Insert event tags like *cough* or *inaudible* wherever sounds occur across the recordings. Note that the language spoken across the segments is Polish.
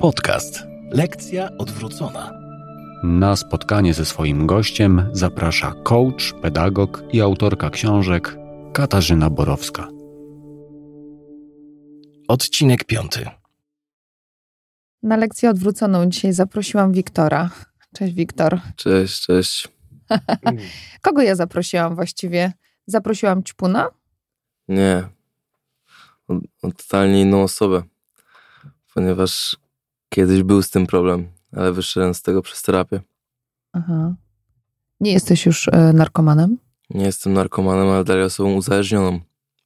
Podcast. Lekcja odwrócona. Na spotkanie ze swoim gościem zaprasza coach, pedagog i autorka książek Katarzyna Borowska. Odcinek piąty. Na lekcję odwróconą dzisiaj zaprosiłam Wiktora. Cześć, Wiktor. Cześć, cześć. *laughs* Kogo ja zaprosiłam właściwie? Zaprosiłam Ćpuna? Nie. O, o totalnie inną osobę. Ponieważ kiedyś był z tym problem, ale wyszedłem z tego przez terapię. Aha. Nie jesteś już e, narkomanem? Nie jestem narkomanem, ale dalej osobą uzależnioną.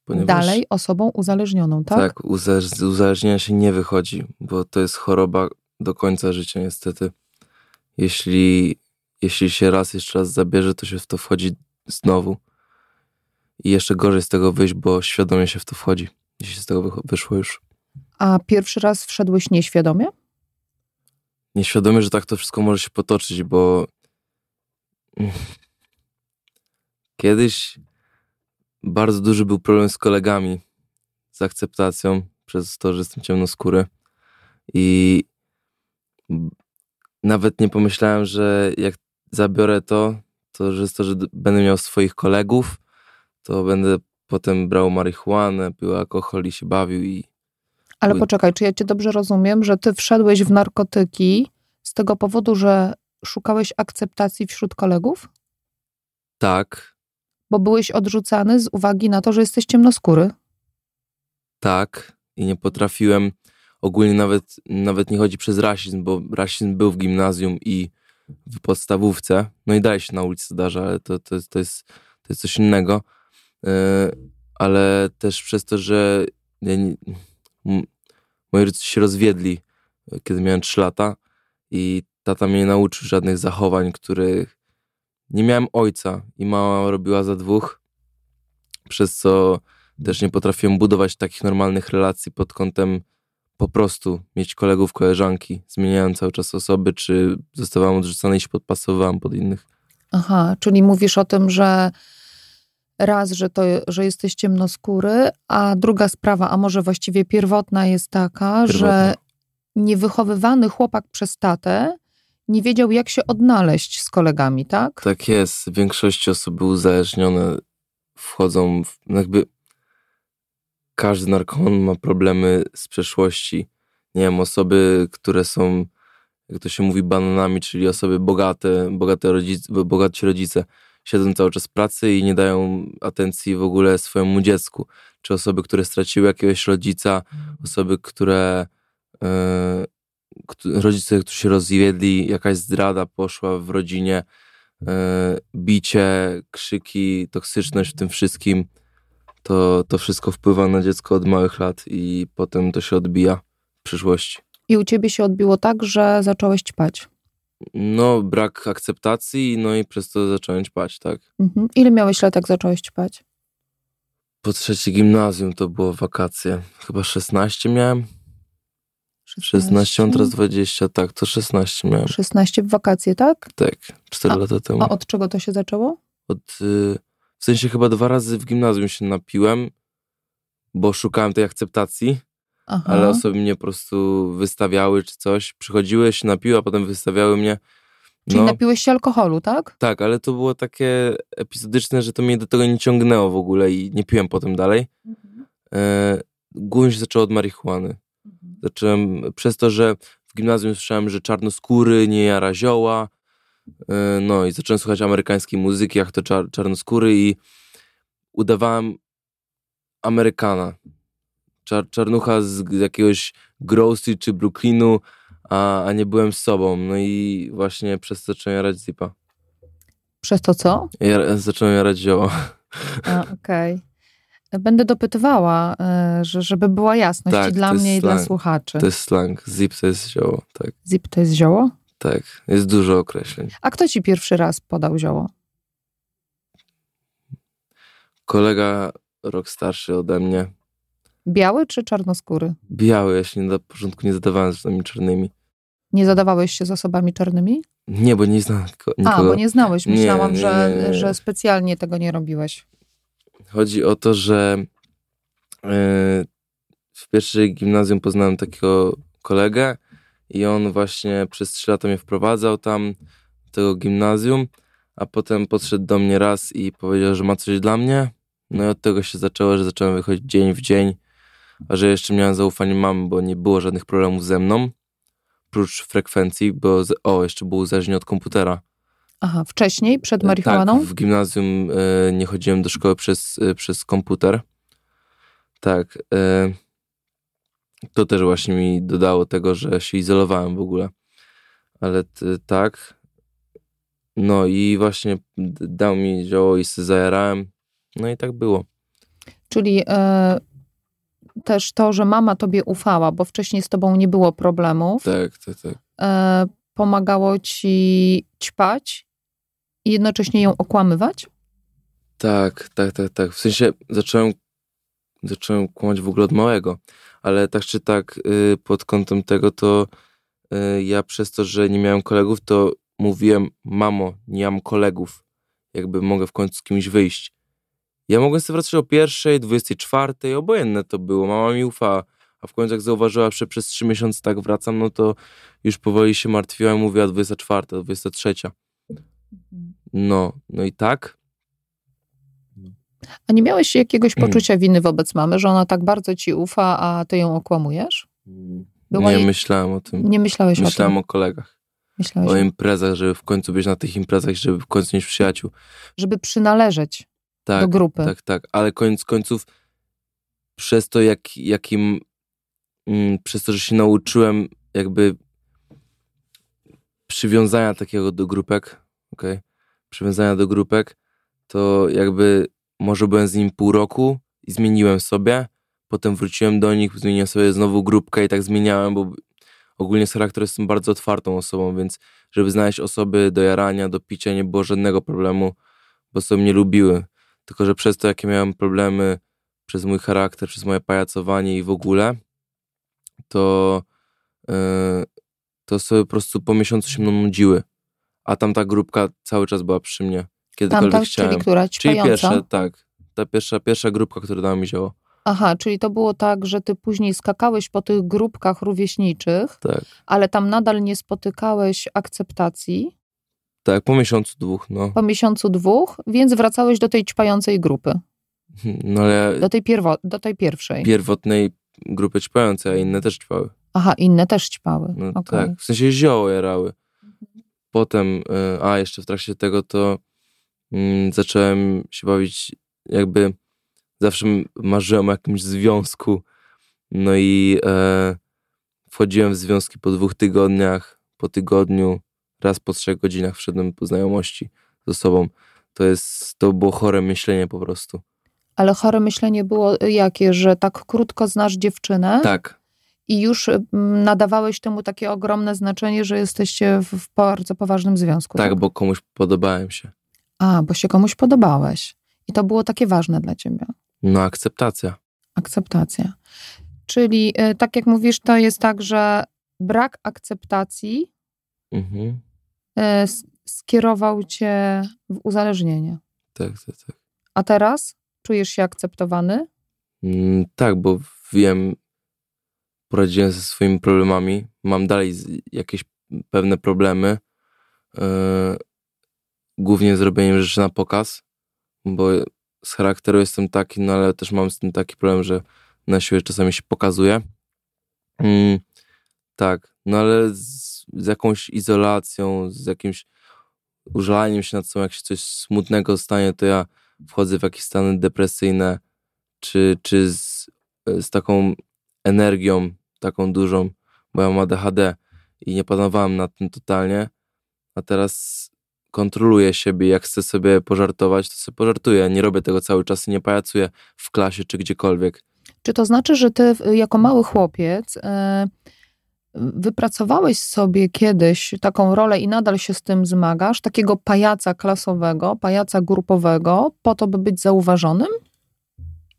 Ponieważ, Dalej osobą uzależnioną, tak? Tak, uzależ, uzależnienia się nie wychodzi, bo to jest choroba do końca życia niestety. Jeśli, jeśli się raz jeszcze raz zabierze, to się w to wchodzi znowu. I jeszcze gorzej z tego wyjść, bo świadomie się w to wchodzi, jeśli z tego wyszło już. A pierwszy raz wszedłeś nieświadomie? Nieświadomie, że tak to wszystko może się potoczyć, bo kiedyś bardzo duży był problem z kolegami, z akceptacją przez to, że jestem ciemnoskóry. I nawet nie pomyślałem, że jak zabiorę to, to że jest to, że będę miał swoich kolegów, to będę potem brał marihuanę, pił alkohol i się bawił i Ale poczekaj, czy ja cię dobrze rozumiem, że ty wszedłeś w narkotyki z tego powodu, że szukałeś akceptacji wśród kolegów? tak, Bo byłeś odrzucany z uwagi na to, że jesteś ciemnoskóry? tak i nie potrafiłem, ogólnie nawet, nawet nie chodzi przez rasizm, bo rasizm był w gimnazjum i w podstawówce, no i dalej się na ulicy zdarza, ale to, to, to, jest, to jest coś innego, Yy, ale też przez to, że ja nie, moi rodzice się rozwiedli, kiedy miałem 3 lata i tata mnie nie nauczył żadnych zachowań, których nie miałem ojca i mama robiła za dwóch, przez co też nie potrafiłem budować takich normalnych relacji pod kątem po prostu mieć kolegów, koleżanki. Zmieniałem cały czas osoby, czy zostawałem odrzucany i się podpasowywałem pod innych. Aha, czyli mówisz o tym, że raz, że, to, że jesteś ciemnoskóry, a druga sprawa, a może właściwie pierwotna jest taka, że Pierwotna. Niewychowywany chłopak przez tatę nie wiedział, jak się odnaleźć z kolegami, tak? Tak jest. W większości osoby uzależnione wchodzą w, no jakby każdy narkoman ma problemy z przeszłości. Nie wiem, osoby, które są, jak to się mówi, bananami, czyli osoby bogate, bogate rodzice, bogaci rodzice, siedzą cały czas w pracy i nie dają atencji w ogóle swojemu dziecku. Czy osoby, które straciły jakiegoś rodzica, osoby, które któ- rodzice, którzy się rozwiedli, jakaś zdrada poszła w rodzinie, e, bicie, krzyki, toksyczność w tym wszystkim, to, to wszystko wpływa na dziecko od małych lat i potem to się odbija w przyszłości. I u ciebie się odbiło tak, że zacząłeś ćpać. No, brak akceptacji, no i przez to zacząłem ćpać, tak. Mhm. Ile miałeś lat, jak zacząłeś ćpać? Po trzecie gimnazjum to było wakacje. Chyba 16 miałem. 16, mam teraz 20, tak, to 16 miałem. 16 w wakacje, tak? Tak, 4 A- lata temu. A od czego to się zaczęło? od, y, w sensie chyba dwa razy w gimnazjum się napiłem, bo szukałem tej akceptacji, Aha. ale osoby mnie po prostu wystawiały czy coś, przychodziły, się napiły, a potem wystawiały mnie. Czyli No, napiłeś się alkoholu, tak? tak, ale to było takie epizodyczne, że to mnie do tego nie ciągnęło w ogóle i nie piłem potem dalej. E, głównie się zaczęło od marihuany. Zacząłem przez to, że w gimnazjum słyszałem, że czarnoskóry nie jara zioła. E, No i zacząłem słuchać amerykańskiej muzyki, jak to czar czarnoskóry i udawałem Amerykana. Czar czarnucha z jakiegoś Street czy Brooklynu, a, a nie byłem z sobą. No i właśnie przez to zacząłem jarać zipa. Przez to co? Ja, zacząłem jarać zioła. Okej. Będę dopytywała, e, że, żeby była jasność Tak, i dla mnie i dla slang. słuchaczy. To jest slang. Zip to jest zioło, tak. Zip to jest zioło? Tak, jest dużo określeń. A kto ci pierwszy raz podał zioło? Kolega rok starszy ode mnie, Biały czy czarnoskóry? biały, ja się na początku nie zadawałem z nami czarnymi. Nie zadawałeś się z osobami czarnymi? Nie, bo nie niko- nikogo. A, bo nie znałeś. Myślałam, nie, że, nie, nie. że specjalnie tego nie robiłeś. Chodzi o to, że yy, w pierwszej gimnazjum poznałem takiego kolegę i on właśnie przez trzy lata mnie wprowadzał tam do tego gimnazjum, a potem podszedł do mnie raz i powiedział, że ma coś dla mnie. No i od tego się zaczęło, że zacząłem wychodzić dzień w dzień, a że jeszcze miałem zaufanie mamy, bo nie było żadnych problemów ze mną, prócz frekwencji, bo o, jeszcze był uzależniony od komputera. Aha, wcześniej, przed marihuaną? Tak, w gimnazjum e, nie chodziłem do szkoły przez, e, przez komputer. Tak. E, to też właśnie mi dodało tego, że się izolowałem w ogóle. Ale tak. No i właśnie dał mi zioło i się zajarałem. No i tak było. Czyli e, też to, że mama tobie ufała, bo wcześniej z tobą nie było problemów, Tak, tak, tak. e, pomagało ci ćpać i jednocześnie ją okłamywać? Tak, tak, tak, tak. W sensie zacząłem, zacząłem kłamać w ogóle od małego, ale tak czy tak y, pod kątem tego to y, ja przez to, że nie miałem kolegów, to mówiłem, mamo, nie mam kolegów, jakby mogę w końcu z kimś wyjść. Ja mogłem sobie wracać o pierwszej, dwudziestej czwartej, obojętne to było, mama mi ufa, a w końcu jak zauważyła, że przez trzy miesiące tak wracam, no to już powoli się martwiła i mówiła 24, 23. No, no i tak. A nie miałeś jakiegoś *clears throat* poczucia winy wobec mamy, że ona tak bardzo ci ufa, a ty ją okłamujesz? Była nie jej- myślałem o tym. Nie myślałeś Myślałem o o kolegach, tym? Myślałeś o imprezach, żeby w końcu być na tych imprezach, żeby w końcu mieć przyjaciół. Żeby przynależeć Tak, do grupy. tak, tak. Ale koniec końców przez to, jak, jakim przez to, że się nauczyłem jakby przywiązania takiego do grupek, okej, przywiązania do grupek, to jakby może byłem z nim pół roku i zmieniłem sobie, potem wróciłem do nich, zmieniłem sobie znowu grupkę i tak zmieniałem, bo ogólnie z charakteru jestem bardzo otwartą osobą, więc żeby znaleźć osoby do jarania, do picia nie było żadnego problemu, bo sobie mnie lubiły. Tylko, że przez to, jakie miałem problemy, przez mój charakter, przez moje pajacowanie i w ogóle, to, yy, to sobie po prostu po miesiącu się mną nudziły. A tamta grupka cały czas była przy mnie, kiedykolwiek Tamta, chciałem. czyli która? Czyli pierwsza, tak. Ta pierwsza, pierwsza grupka, która dała mi zioło. Aha, czyli to było tak, że ty później skakałeś po tych grupkach rówieśniczych, Tak. ale tam nadal nie spotykałeś akceptacji Tak, po miesiącu, dwóch, no. po miesiącu dwóch, więc wracałeś do tej ćpającej grupy, No ale do tej, pierwo, do tej pierwszej. pierwotnej grupy ćpającej, a inne też ćpały. Aha, inne też ćpały. No Okej. tak, w sensie zioło jarały. Potem, y, a jeszcze w trakcie tego to mm, zacząłem się bawić jakby zawsze marzyłem o jakimś związku. No i e, wchodziłem w związki po dwóch tygodniach, po tygodniu, raz po trzech godzinach wszedłem po znajomości z osobą. To jest, to było chore myślenie po prostu. Ale chore myślenie było jakie, że tak krótko znasz dziewczynę Tak, i już mm, nadawałeś temu takie ogromne znaczenie, że jesteście w, bardzo poważnym związku. tak, bo komuś podobałem się. A, bo się komuś podobałeś. I to było takie ważne dla ciebie. No akceptacja. Akceptacja. Czyli y, tak jak mówisz, to jest tak, że brak akceptacji Mhm. y, skierował cię w uzależnienie. Tak, tak, tak. A teraz czujesz się akceptowany? Mm, tak, bo wiem, poradziłem ze swoimi problemami. Mam dalej jakieś pewne problemy. Yy, głównie zrobieniem rzeczy na pokaz, bo z charakteru jestem taki, no ale też mam z tym taki problem, że na siłę czasami się pokazuje. Mm, tak, no ale z, z jakąś izolacją, z jakimś użalaniem się nad sobą, jak się coś smutnego stanie, to ja wchodzę w jakieś stany depresyjne, czy, czy z, z taką energią, taką dużą, bo ja mam ADHD i nie panowałem nad tym totalnie, a teraz kontroluję siebie, jak chcę sobie pożartować, to sobie pożartuję, nie robię tego cały czas i nie pajacuję w klasie czy gdziekolwiek. Czy to znaczy, że ty jako mały chłopiec y, wypracowałeś sobie kiedyś taką rolę i nadal się z tym zmagasz, takiego pajaca klasowego, pajaca grupowego, po to, by być zauważonym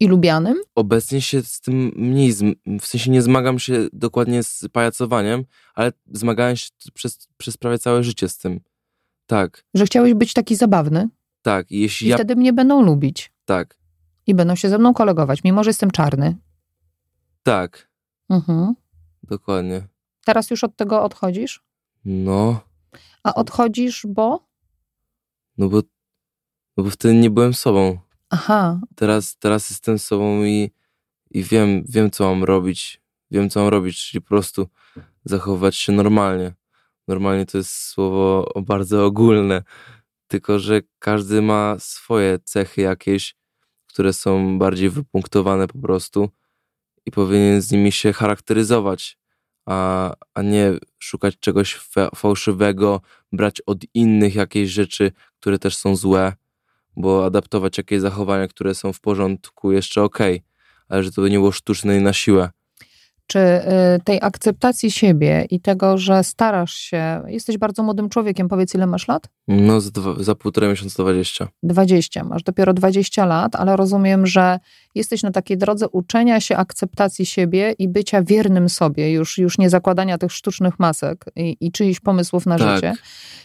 i lubianym? Obecnie się z tym mniej, w sensie nie zmagam się dokładnie z pajacowaniem, ale zmagałem się przez, przez prawie całe życie z tym. Tak, Że chciałeś być taki zabawny tak. I jeśli i ja... wtedy mnie będą lubić Tak, i będą się ze mną kolegować, mimo że jestem czarny. tak. Mhm. Dokładnie. Teraz już od tego odchodzisz? No, A odchodzisz, bo? no bo, no bo wtedy nie byłem sobą. Aha, Teraz, teraz jestem sobą i, i wiem, wiem, co mam robić. Wiem, co mam robić, czyli po prostu zachowywać się normalnie. Normalnie to jest słowo bardzo ogólne, tylko że każdy ma swoje cechy jakieś, które są bardziej wypunktowane po prostu i powinien z nimi się charakteryzować, a, a nie szukać czegoś fa- fałszywego, brać od innych jakieś rzeczy, które też są złe, bo adaptować jakieś zachowania, które są w porządku, jeszcze okej, ale że to nie było sztuczne i na siłę. Czy y, tej akceptacji siebie i tego, że starasz się, jesteś bardzo młodym człowiekiem, powiedz ile masz lat? No, za, dwa, za półtora miesiąca 20. 20, masz dopiero 20 lat, ale rozumiem, że jesteś na takiej drodze uczenia się akceptacji siebie i bycia wiernym sobie, już, już nie zakładania tych sztucznych masek i, i czyichś pomysłów na Tak. życie.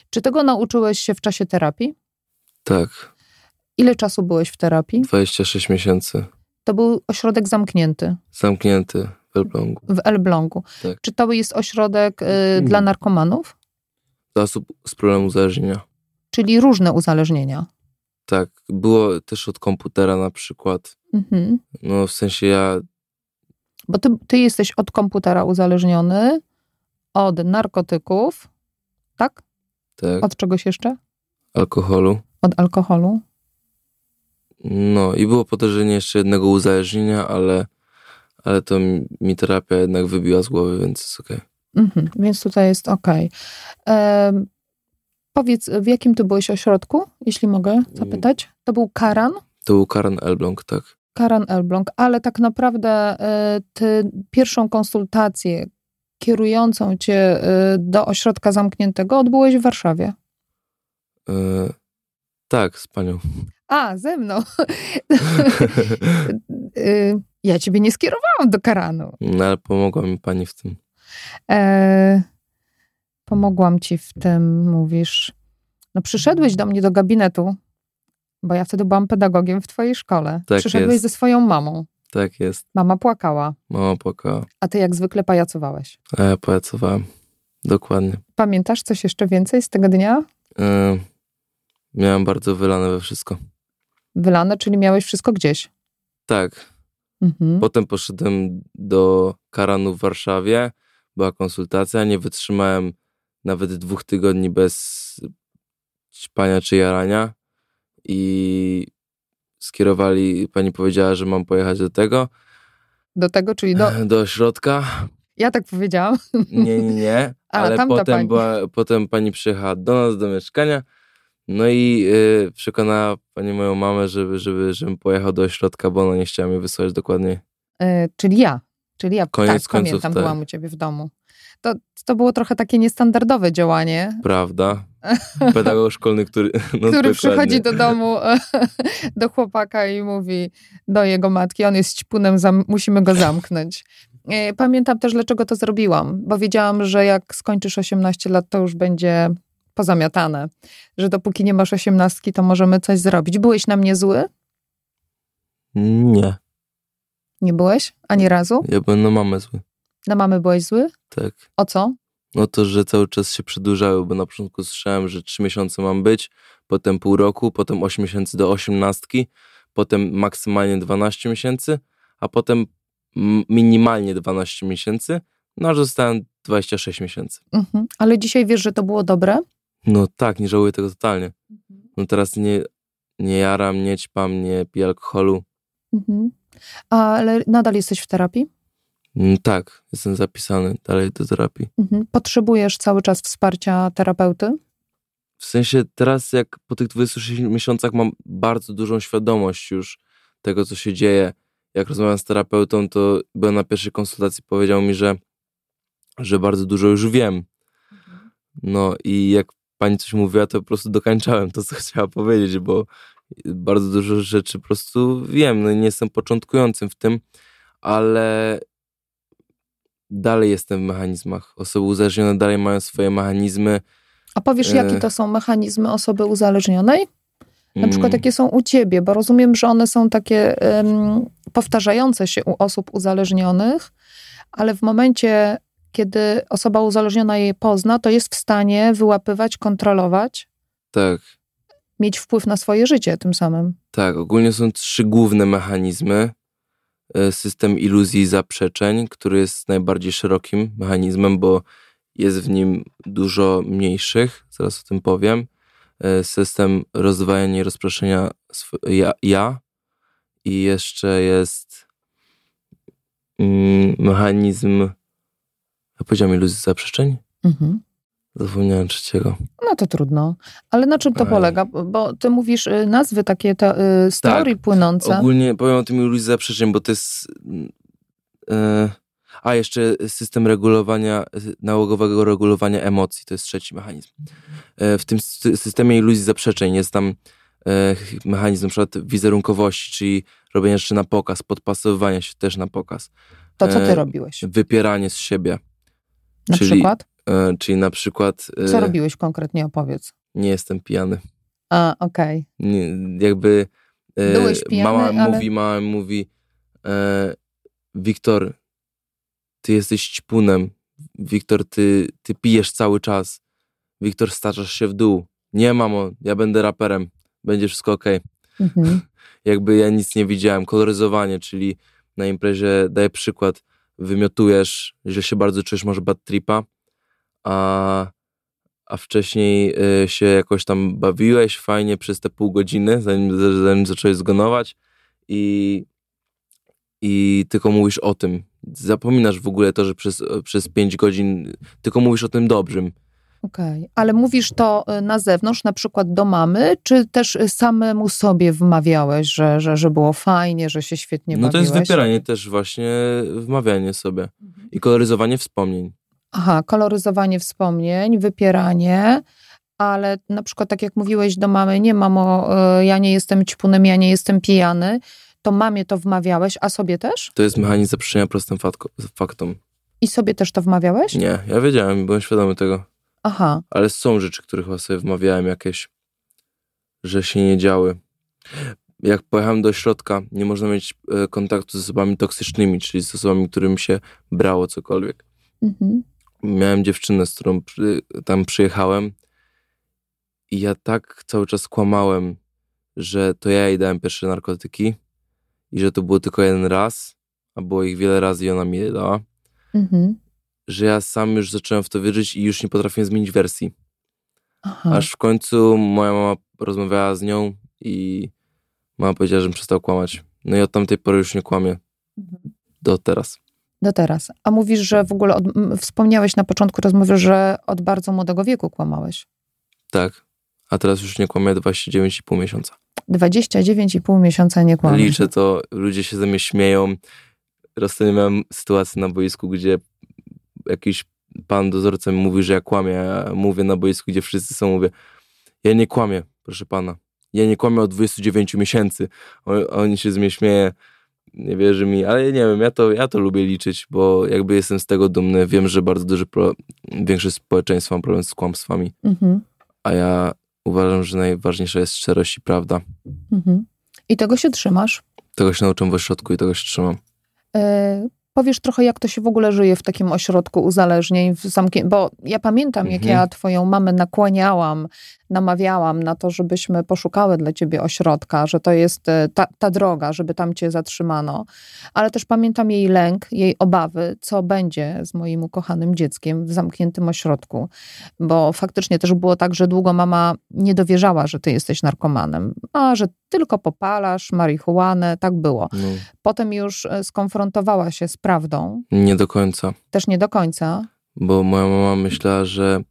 Czy tego nauczyłeś się w czasie terapii? Tak, Ile czasu byłeś w terapii? 26 miesięcy. To był ośrodek zamknięty Zamknięty Elblągu. w Elblągu. Tak. Czy to jest ośrodek y, dla narkomanów? Dla osób z problemem uzależnienia. Czyli różne uzależnienia. Tak, było też od komputera na przykład. Mhm. No, w sensie ja, Bo ty, ty jesteś od komputera uzależniony, od narkotyków, tak? tak, Od czegoś jeszcze? alkoholu. Od alkoholu. No i było podejrzenie jeszcze jednego uzależnienia, ale, ale to mi, terapia jednak wybiła z głowy, więc jest okej. Mhm. Więc tutaj jest ok. Em, powiedz, w jakim ty byłeś ośrodku, jeśli mogę zapytać? To był Karan? To był Karan Elbląg, tak. Karan Elbląg, ale tak naprawdę y, ty pierwszą konsultację kierującą cię y, do ośrodka zamkniętego odbyłeś w Warszawie. E, tak, z panią. A, ze mną. *laughs* *laughs* Ja ciebie nie skierowałam do Karanu. No, ale pomogła mi pani w tym. E, pomogłam ci w tym, mówisz. No przyszedłeś do mnie do gabinetu, bo ja wtedy byłam pedagogiem w twojej szkole. Tak przyszedłeś jest. ze swoją mamą. Tak jest. Mama płakała, Mama płakała. a ty jak zwykle pajacowałeś. A ja pojacowałem. Dokładnie. Pamiętasz coś jeszcze więcej z tego dnia? E, miałem bardzo wylane we wszystko. Wylane, czyli miałeś wszystko gdzieś. Tak. Mhm. Potem poszedłem do Karanu w Warszawie. Była konsultacja. Nie wytrzymałem nawet dwóch tygodni bez ćpania czy jarania. I skierowali, pani powiedziała, że mam pojechać do tego, Do tego, czyli do... do ośrodka. Ja tak powiedziałam. Nie, nie, nie. *laughs* A, ale potem, pani. była, potem pani przyjechała do nas, do mieszkania. No i y, przekonała pani moją mamę, żeby, żeby, żebym pojechał do ośrodka, bo ona nie chciała mnie wysłać dokładnie. E, czyli ja. Czyli ja Koniec tak, końców, pamiętam, tak. byłam u ciebie w domu. To, to było trochę takie niestandardowe działanie, Prawda? *laughs* Pedagog szkolny, który. No, który dokładnie. przychodzi do domu *laughs* do chłopaka i mówi do jego matki, on jest ćpunem, musimy go zamknąć. E, Pamiętam też, dlaczego to zrobiłam, bo wiedziałam, że jak skończysz 18 lat, to już będzie pozamiatane. Że dopóki nie masz 18, to możemy coś zrobić. Byłeś na mnie zły? Nie. Nie byłeś? Ani razu? Ja byłem na mamę zły. Na mamy byłeś zły? Tak. O co? No to, że cały czas się przedłużały, bo na początku słyszałem, że trzy miesiące mam być, potem pół roku, potem 8 miesięcy do osiemnastki, potem maksymalnie 12 miesięcy, a potem minimalnie 12 miesięcy, no aż zostałem 26 miesięcy. Mhm. Ale dzisiaj wiesz, że to było dobre? No tak, nie żałuję tego totalnie. No teraz nie, nie jaram, nie ćpam, nie piję alkoholu. Mhm. Ale nadal jesteś w terapii? Mm, Tak, jestem zapisany dalej do terapii. Mhm. Potrzebujesz cały czas wsparcia terapeuty? W sensie teraz, jak po tych 26 miesiącach mam bardzo dużą świadomość już tego, co się dzieje. Jak rozmawiam z terapeutą, to byłem na pierwszej konsultacji, powiedział mi, że, że bardzo dużo już wiem. No i jak pani coś mówiła, to po prostu dokańczałem to, co chciała powiedzieć, bo bardzo dużo rzeczy po prostu wiem. No nie jestem początkującym w tym, ale dalej jestem w mechanizmach. Osoby uzależnione dalej mają swoje mechanizmy. A powiesz, E. jakie to są mechanizmy osoby uzależnionej? Na przykład, Mm. jakie są u ciebie, bo rozumiem, że one są takie em, powtarzające się u osób uzależnionych, ale w momencie, kiedy osoba uzależniona je pozna, to jest w stanie wyłapywać, kontrolować, Tak, mieć wpływ na swoje życie tym samym. tak. Ogólnie są trzy główne mechanizmy. E, System iluzji i zaprzeczeń, który jest najbardziej szerokim mechanizmem, bo jest w nim dużo mniejszych, zaraz o tym powiem. E, System rozdwajania i rozproszenia ja, ja i jeszcze jest mm, mechanizm, ja powiedziałem iluzji zaprzeczeń? Mhm. Zapomniałem trzeciego. No to trudno. Ale na czym to Ej. polega? Bo ty mówisz y, nazwy takie te, y, story płynące. Ogólnie powiem o tym iluzji zaprzeczeń, bo to jest. E, a jeszcze system regulowania, nałogowego regulowania emocji, to jest trzeci mechanizm. W tym sy- systemie iluzji zaprzeczeń jest tam mechanizm na przykład wizerunkowości, czyli robienia rzeczy na pokaz, podpasowywania się też na pokaz, To co ty robiłeś? wypieranie z siebie. Na czyli- przykład? E, czyli na przykład. e, Co robiłeś konkretnie? Opowiedz. Nie jestem pijany. A, okej. nie, jakby e, Byłeś pijany, mama ale- mówi, mama mówi e, Wiktor, ty jesteś ćpunem. Wiktor, ty, ty pijesz cały czas. Wiktor, staczasz się w dół. Nie, mamo, ja będę raperem. Będzie wszystko okej. Mhm. *laughs* Jakby ja nic nie widziałem. Koloryzowanie, czyli na imprezie, daję przykład, wymiotujesz, że się bardzo czujesz może bad tripa, a, a wcześniej y, się jakoś tam bawiłeś fajnie przez te pół godziny, zanim, zanim zacząłeś zgonować i, i tylko mówisz o tym. Zapominasz w ogóle to, że przez, przez pięć godzin tylko mówisz o tym dobrym. Okej. Ale mówisz to y, na zewnątrz, na przykład do mamy, czy też y, samemu sobie wmawiałeś, że, że, że było fajnie, że się świetnie no to bawiłeś? jest wypieranie też właśnie, wmawianie sobie i koloryzowanie wspomnień. Aha, koloryzowanie wspomnień, wypieranie, ale na przykład tak jak mówiłeś do mamy, nie mamo, ja nie jestem ćpunem, ja nie jestem pijany, to mamie to wmawiałeś, a sobie też? To jest mechanizm zaprzeczenia prostym faktom. I sobie też to wmawiałeś? Nie, ja wiedziałem, byłem świadomy tego. Aha, Ale są rzeczy, które chyba sobie wmawiałem jakieś, że się nie działy. Jak pojechałem do środka, nie można mieć e, kontaktu z osobami toksycznymi, czyli z osobami, którym się brało cokolwiek. mhm. Miałem dziewczynę, z którą przy, tam przyjechałem i ja tak cały czas kłamałem, że to ja jej dałem pierwsze narkotyki i że to było tylko jeden raz, a było ich wiele razy i ona mi je dała, Mhm. Że ja sam już zacząłem w to wierzyć i już nie potrafiłem zmienić wersji. Aha. Aż w końcu moja mama rozmawiała z nią i mama powiedziała, żebym przestał kłamać. No i od tamtej pory już nie kłamię. Mhm. Do teraz. Do teraz. A mówisz, że w ogóle od, wspomniałeś na początku rozmowy, że od bardzo młodego wieku kłamałeś. Tak. A teraz już nie kłamię 29,5 miesiąca. 29,5 miesiąca nie kłamałeś. Liczę to, ludzie się ze mnie śmieją. Ostatnio miałem sytuację na boisku, gdzie jakiś pan dozorca mi mówi, że ja kłamię. Ja mówię na boisku, gdzie wszyscy są, mówię, ja nie kłamię, proszę pana. Ja nie kłamię od 29 miesięcy. On, oni się z mnie śmieje, nie wierzy mi, ale nie wiem, ja to, ja to lubię liczyć, bo jakby jestem z tego dumny. Wiem, że bardzo duży, pro, większość społeczeństwa ma problem z kłamstwami, Mhm. a ja uważam, że najważniejsza jest szczerość i prawda. Mhm. I tego się trzymasz. Tego się nauczyłem w ośrodku i tego się trzymam. E, powiesz trochę, jak to się w ogóle żyje w takim ośrodku uzależnień, w zamknię... bo ja pamiętam, jak Mhm. ja twoją mamę nakłaniałam, namawiałam na to, żebyśmy poszukały dla ciebie ośrodka, że to jest e, ta, ta droga, żeby tam cię zatrzymano. Ale też pamiętam jej lęk, jej obawy, co będzie z moim ukochanym dzieckiem w zamkniętym ośrodku. Bo faktycznie też było tak, że długo mama nie dowierzała, że ty jesteś narkomanem, a że tylko popalasz marihuanę, tak było. No, Potem już e, skonfrontowała się z prawdą, nie do końca. też nie do końca. bo moja mama myślała, że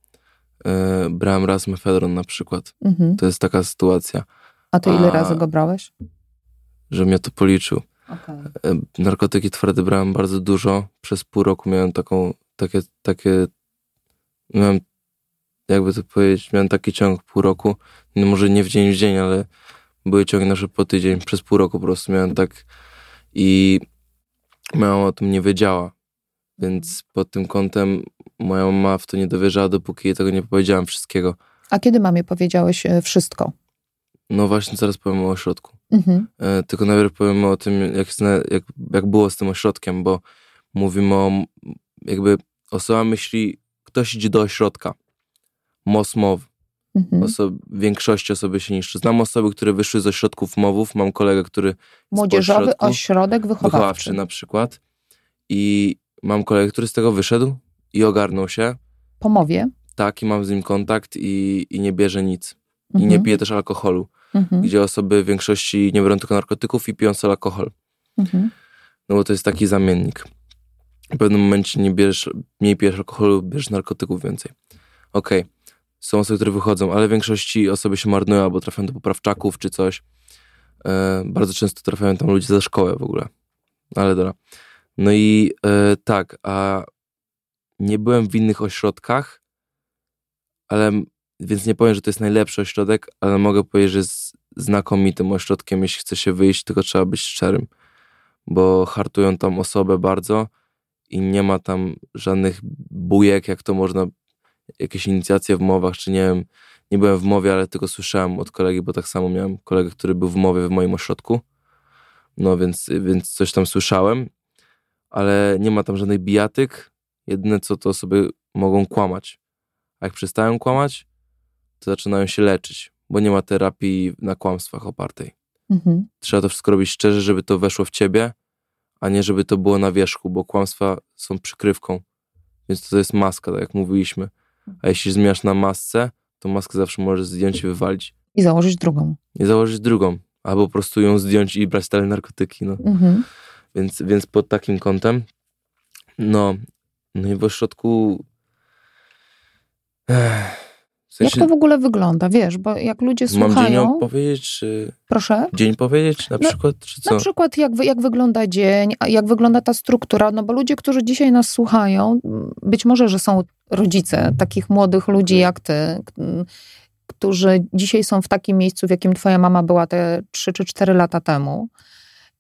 e, brałem raz mefedron na przykład. Mhm. To jest taka sytuacja, A ty ile A- razy go brałeś? że mnie to policzył. Okay. E, narkotyki twarde brałem bardzo dużo. Przez pół roku miałem taką, takie, takie, miałem, jakby to powiedzieć, miałem taki ciąg pół roku. No może nie w dzień w dzień, ale były ciągi nasze po tydzień. Przez pół roku po prostu miałem tak i moja mama o tym nie wiedziała. Więc pod tym kątem moja mama w to nie dowierzała, dopóki jej tego nie powiedziałem wszystkiego. A kiedy mamie powiedziałeś e, wszystko? No właśnie, zaraz powiem o ośrodku. Mhm. E, tylko najpierw powiem o tym, jak, jak, jak było z tym ośrodkiem, bo mówimy o jakby osoba myśli, ktoś idzie do ośrodka. MOS MOW. Mhm. Oso- większości osoby się niszczy. Znam osoby, które wyszły z ośrodków MOW-ów. Mam kolegę, który Młodzieżowy ośrodku ośrodek wychowawczy. wychowawczy na przykład. I mam kolegę, który z tego wyszedł i ogarnął się. Po mowie. Tak, i mam z nim kontakt i, i nie bierze nic. I nie Mhm. pije też alkoholu. Mhm. Gdzie osoby w większości nie biorą tylko narkotyków i piją sobie alkohol. Mhm. No bo to jest taki zamiennik. W pewnym momencie nie bierzesz, mniej pijesz alkoholu, bierzesz narkotyków więcej. Okej, są osoby, które wychodzą, ale w większości osoby się marnują albo trafiają do poprawczaków czy coś. E, bardzo często trafiają tam ludzie za szkołę w ogóle. Ale dobra. No i e, tak, a nie byłem w innych ośrodkach, ale więc nie powiem, że to jest najlepszy ośrodek, ale mogę powiedzieć, że jest znakomitym ośrodkiem, jeśli chce się wyjść, tylko trzeba być szczerym bo hartują tam osobę bardzo i nie ma tam żadnych bujek, jak to można, jakieś inicjacje w mowach, czy nie wiem, nie byłem w mowie, ale tylko słyszałem od kolegi, bo tak samo miałem kolegę, który był w mowie w moim ośrodku, no więc, więc coś tam słyszałem, ale nie ma tam żadnych bijatyk, jedyne co to osoby mogą kłamać, a jak przestają kłamać, to zaczynają się leczyć, bo nie ma terapii na kłamstwach opartej Mhm. trzeba to wszystko robić szczerze, żeby to weszło w ciebie, a nie żeby to było na wierzchu, bo kłamstwa są przykrywką. Więc to jest maska, tak jak mówiliśmy. A jeśli zmieniasz na masce, to maskę zawsze możesz zdjąć i wywalić. I założyć drugą. I założyć drugą. Albo po prostu ją zdjąć i brać dalej narkotyki. No. Mhm. Więc, więc pod takim kątem. No, no i w ośrodku. W Jak sensie, to w ogóle wygląda, wiesz, bo jak ludzie mam dzień słuchają... opowiedzieć, czy Proszę? dzień powiedzieć na No, przykład, czy co? Na przykład jak, jak wygląda dzień, jak wygląda ta struktura, no bo ludzie, którzy dzisiaj nas słuchają, być może, że są rodzice takich młodych ludzi jak ty, którzy dzisiaj są w takim miejscu, w jakim twoja mama była te 3 czy 4 lata temu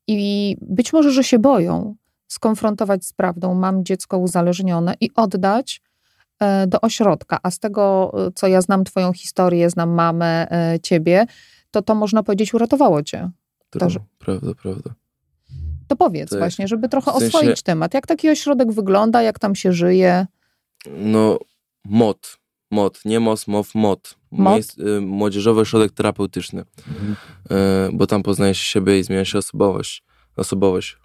i być może, że się boją skonfrontować z prawdą, mam dziecko uzależnione i oddać e, do ośrodka. A z tego, e, co ja znam twoją historię, znam mamę, e, ciebie, to to można powiedzieć uratowało cię. True, że- Prawda, prawda. To powiedz Tak. właśnie, żeby trochę W sensie- oswoić temat. Jak taki ośrodek wygląda, jak tam się żyje? No, MOT. MOT, nie MOS, MOW, MOT. MOT? Y, Młodzieżowy Ośrodek Terapeutyczny. Y, bo tam poznaje się siebie i zmienia się osobowość. Osobowość.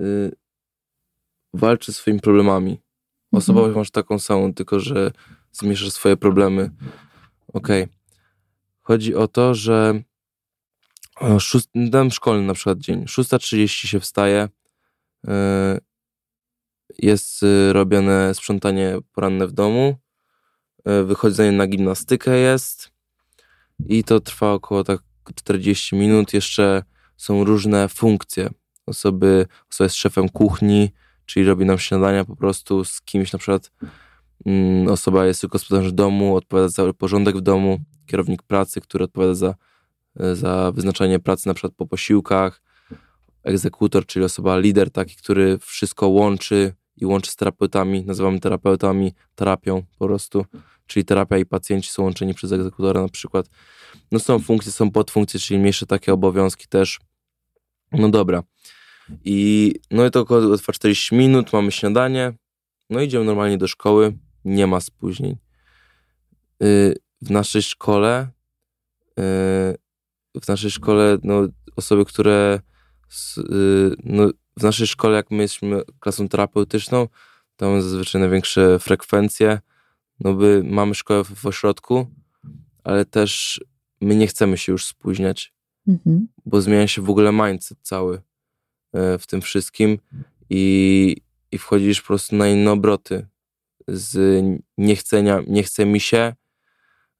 Y, walczy z swoimi problemami. Osobowość masz taką samą, tylko że zmniejszasz swoje problemy. Okej. Chodzi o to, że szóst, dam szkolny na przykład dzień. 6.30 się wstaje. Y, jest y, robione sprzątanie poranne w domu. y, Wychodzenie na gimnastykę jest. I to trwa około tak 40 minut. Jeszcze są różne funkcje. Osoby, osoba jest szefem kuchni, czyli robi nam śniadania po prostu z kimś na przykład. Mm, osoba jest gospodarzem domu, odpowiada za porządek w domu. Kierownik pracy, który odpowiada za, za wyznaczanie pracy na przykład po posiłkach. Egzekutor, czyli osoba lider taki, który wszystko łączy i łączy z terapeutami. Nazywamy terapeutami terapią po prostu. Czyli terapia i pacjenci są łączeni przez egzekutora na przykład. No są funkcje, są podfunkcje, czyli mniejsze takie obowiązki też. No dobra. I no i to około trwa 40 minut, mamy śniadanie, no idziemy normalnie do szkoły, nie ma spóźnień. Y, W naszej szkole, y, w naszej szkole, no osoby, które, s- y, no w naszej szkole, jak my jesteśmy klasą terapeutyczną, to mamy zazwyczaj największe frekwencje, no by mamy szkołę w, w ośrodku, ale też my nie chcemy się już spóźniać Mhm. bo zmienia się w ogóle mindset cały e, w tym wszystkim i, i wchodzisz po prostu na inne obroty z niechcenia, nie chce mi się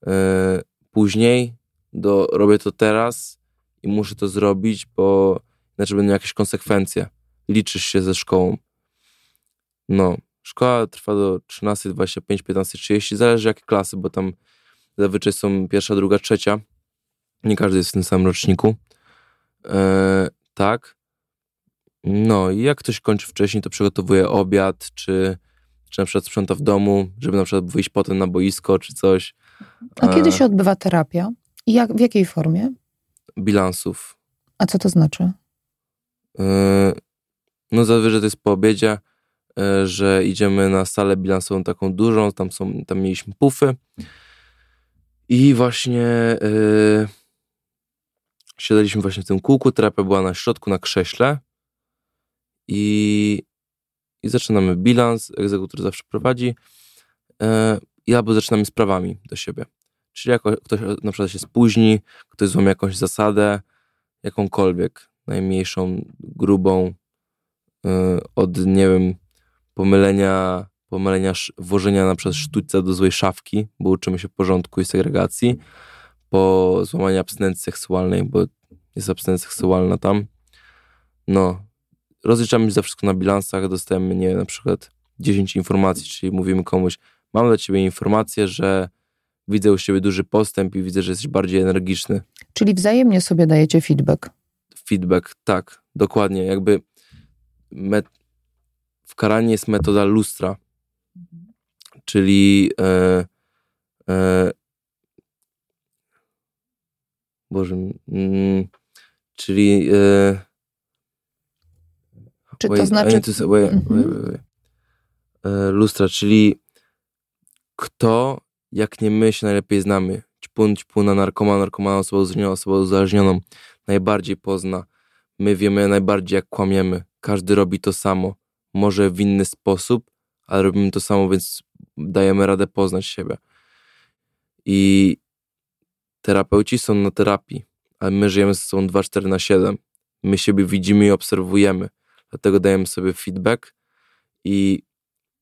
e, później do robię to teraz i muszę to zrobić, bo inaczej będą jakieś konsekwencje. Liczysz się ze szkołą. No, szkoła trwa do 13.25, 15.30, zależy jakie klasy, bo tam zazwyczaj są pierwsza, druga, trzecia. Nie każdy jest w tym samym roczniku. E, tak. No i jak ktoś kończy wcześniej, to przygotowuje obiad, czy, czy na przykład sprząta w domu, żeby na przykład wyjść potem na boisko, czy coś. A kiedy E, się odbywa terapia? I jak, w jakiej formie? Bilansów. A co to znaczy? E, no zazwyczaj to jest po obiedzie. e, że idziemy na salę bilansową taką dużą, tam, są, tam mieliśmy pufy i właśnie yy, siadaliśmy właśnie w tym kółku, terapia była na środku, na krześle i, i zaczynamy bilans, egzekutor zawsze prowadzi yy, i albo zaczynamy sprawami do siebie. Czyli jak ktoś na przykład się spóźni, ktoś złamie jakąś zasadę, jakąkolwiek, najmniejszą, grubą, od, nie wiem, pomylenia, pomylenia włożenia na przykład sztućca do złej szafki, bo uczymy się porządku i segregacji, po złamaniu abstynencji seksualnej, bo jest abstynencja seksualna tam. No, rozliczamy się za wszystko na bilansach, dostajemy, nie wiem, na przykład 10 informacji, czyli mówimy komuś, mam dla ciebie informację, że widzę u siebie duży postęp i widzę, że jesteś bardziej energiczny. Czyli wzajemnie sobie dajecie feedback. Feedback, tak, dokładnie. Jakby. W karanie jest metoda lustra, czyli e, e, Boże, mm, czyli e, czy to znaczy... To, wait, wait, wait, lustra, czyli kto jak nie my się najlepiej znamy. Ćpun, ćpuna, narkoma, narkomana, osoba uzależniona, osoba uzależnioną najbardziej pozna. My wiemy najbardziej, jak kłamiemy. Każdy robi to samo. Może w inny sposób, ale robimy to samo, więc dajemy radę poznać siebie. I terapeuci są na terapii, ale my żyjemy ze sobą 2-4 na 7. My siebie widzimy i obserwujemy. Dlatego dajemy sobie feedback i